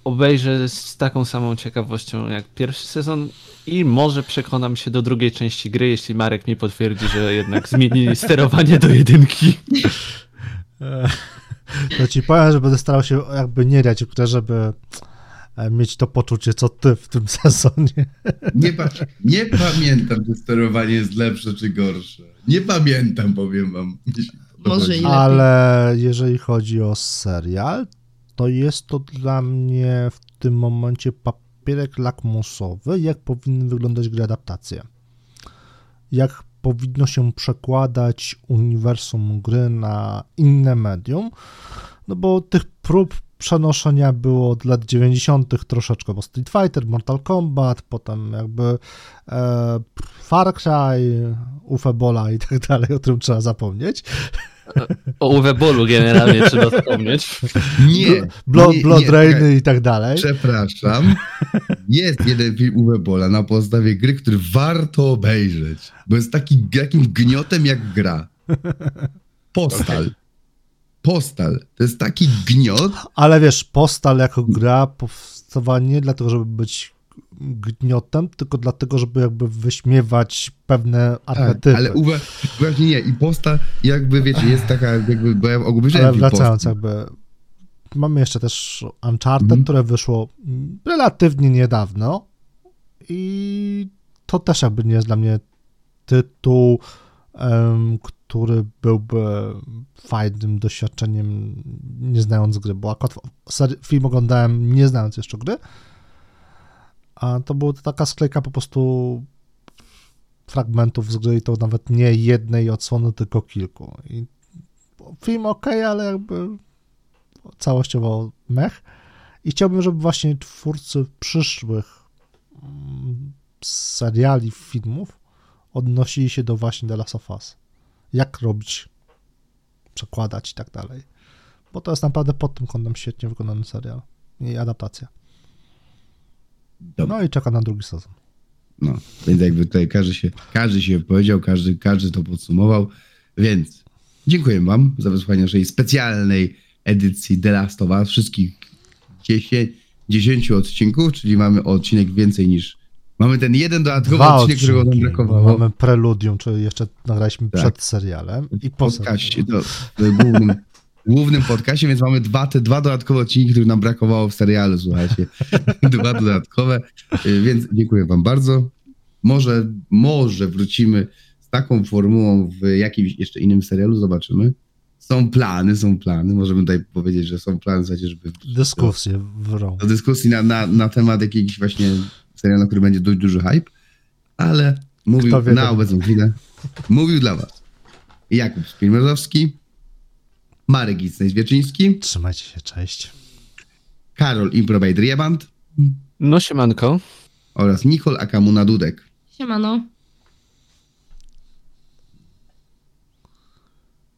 obejrzę z taką samą ciekawością jak pierwszy sezon i może przekonam się do drugiej części gry, jeśli Marek mi potwierdzi, że jednak zmienili sterowanie do jedynki. E, To ci powiem, że będę starał się jakby nie grać żeby e, mieć to poczucie, co ty w tym sezonie. Nie, pa- nie pamiętam, czy sterowanie jest lepsze czy gorsze. Nie pamiętam, powiem wam. Może i lepiej. Ale jeżeli chodzi o serial, to jest to dla mnie w tym momencie papierek lakmusowy, jak powinny wyglądać gry adaptacje. Jak powinno się przekładać uniwersum gry na inne medium, no bo tych prób przenoszenia było od lat 90. troszeczkę, bo Street Fighter, Mortal Kombat, potem jakby e, Far Cry, Ufebola i tak dalej, o którym trzeba zapomnieć. O Uwebolu generalnie trzeba wspomnieć. Nie, Blood, nie, Blood Rainy i tak dalej. Przepraszam. Jest jeden film Uwe Bola na podstawie gry, który warto obejrzeć. Bo jest taki, takim gniotem jak gra. Postal. Postal. To jest taki gniot. Ale wiesz, Postal jako gra powstała nie dlatego, żeby być gniotem, tylko dlatego, żeby jakby wyśmiewać pewne Tak, archetypy. ale Uwe, właśnie nie. I Postal jakby, wiecie, jest taka jakby, bo ja obejrzałem Ale wracając jakby, mamy jeszcze też Uncharted, Mhm. które wyszło mm, relatywnie niedawno i to też jakby nie jest dla mnie tytuł, em, który byłby fajnym doświadczeniem nie znając gry, bo akurat film oglądałem nie znając jeszcze gry, a to była taka sklejka po prostu fragmentów z gry i to nawet nie jednej odsłony, tylko kilku. I film ok, ale jakby całościowo mech. I chciałbym, żeby właśnie twórcy przyszłych mm, seriali, filmów odnosili się do właśnie The Last of Us. Jak robić, przekładać i tak dalej. Bo to jest naprawdę pod tym kątem świetnie wykonany serial i adaptacja. No i czeka na drugi sezon. No, więc jakby tutaj każdy się, każdy się powiedział, każdy, każdy to podsumował, więc dziękuję wam za wysłuchanie naszej specjalnej edycji The Last of Us, wszystkich 10, 10 odcinków, czyli mamy odcinek więcej niż, mamy ten jeden dodatkowy Dwa odcinek, którego nam brakowało mamy preludium, czyli jeszcze nagraliśmy Tak. przed serialem i w po podcaście, to, w głównym, głównym podcaście, więc mamy dwa, te dwa dodatkowe odcinki, których nam brakowało w serialu, słuchajcie. dwa dodatkowe, y, więc dziękuję wam bardzo. Może, może wrócimy z taką formułą w jakimś jeszcze innym serialu, zobaczymy. Są plany, są plany, możemy tutaj powiedzieć, że są plany, słuchajcie, żeby Dyskusje wrą. do dyskusji na, na, na temat jakiegoś właśnie serialu, na który będzie dość duży hype, ale mówił Kto wie, na obecną chwilę, mówił dla was Jakub Spilmerzowski, Marek Gisnej-Zwieczyński, Trzymajcie się, cześć. Karol Improbate Rieband No siemanko. oraz Nicole Akamuna Dudek. Siemano.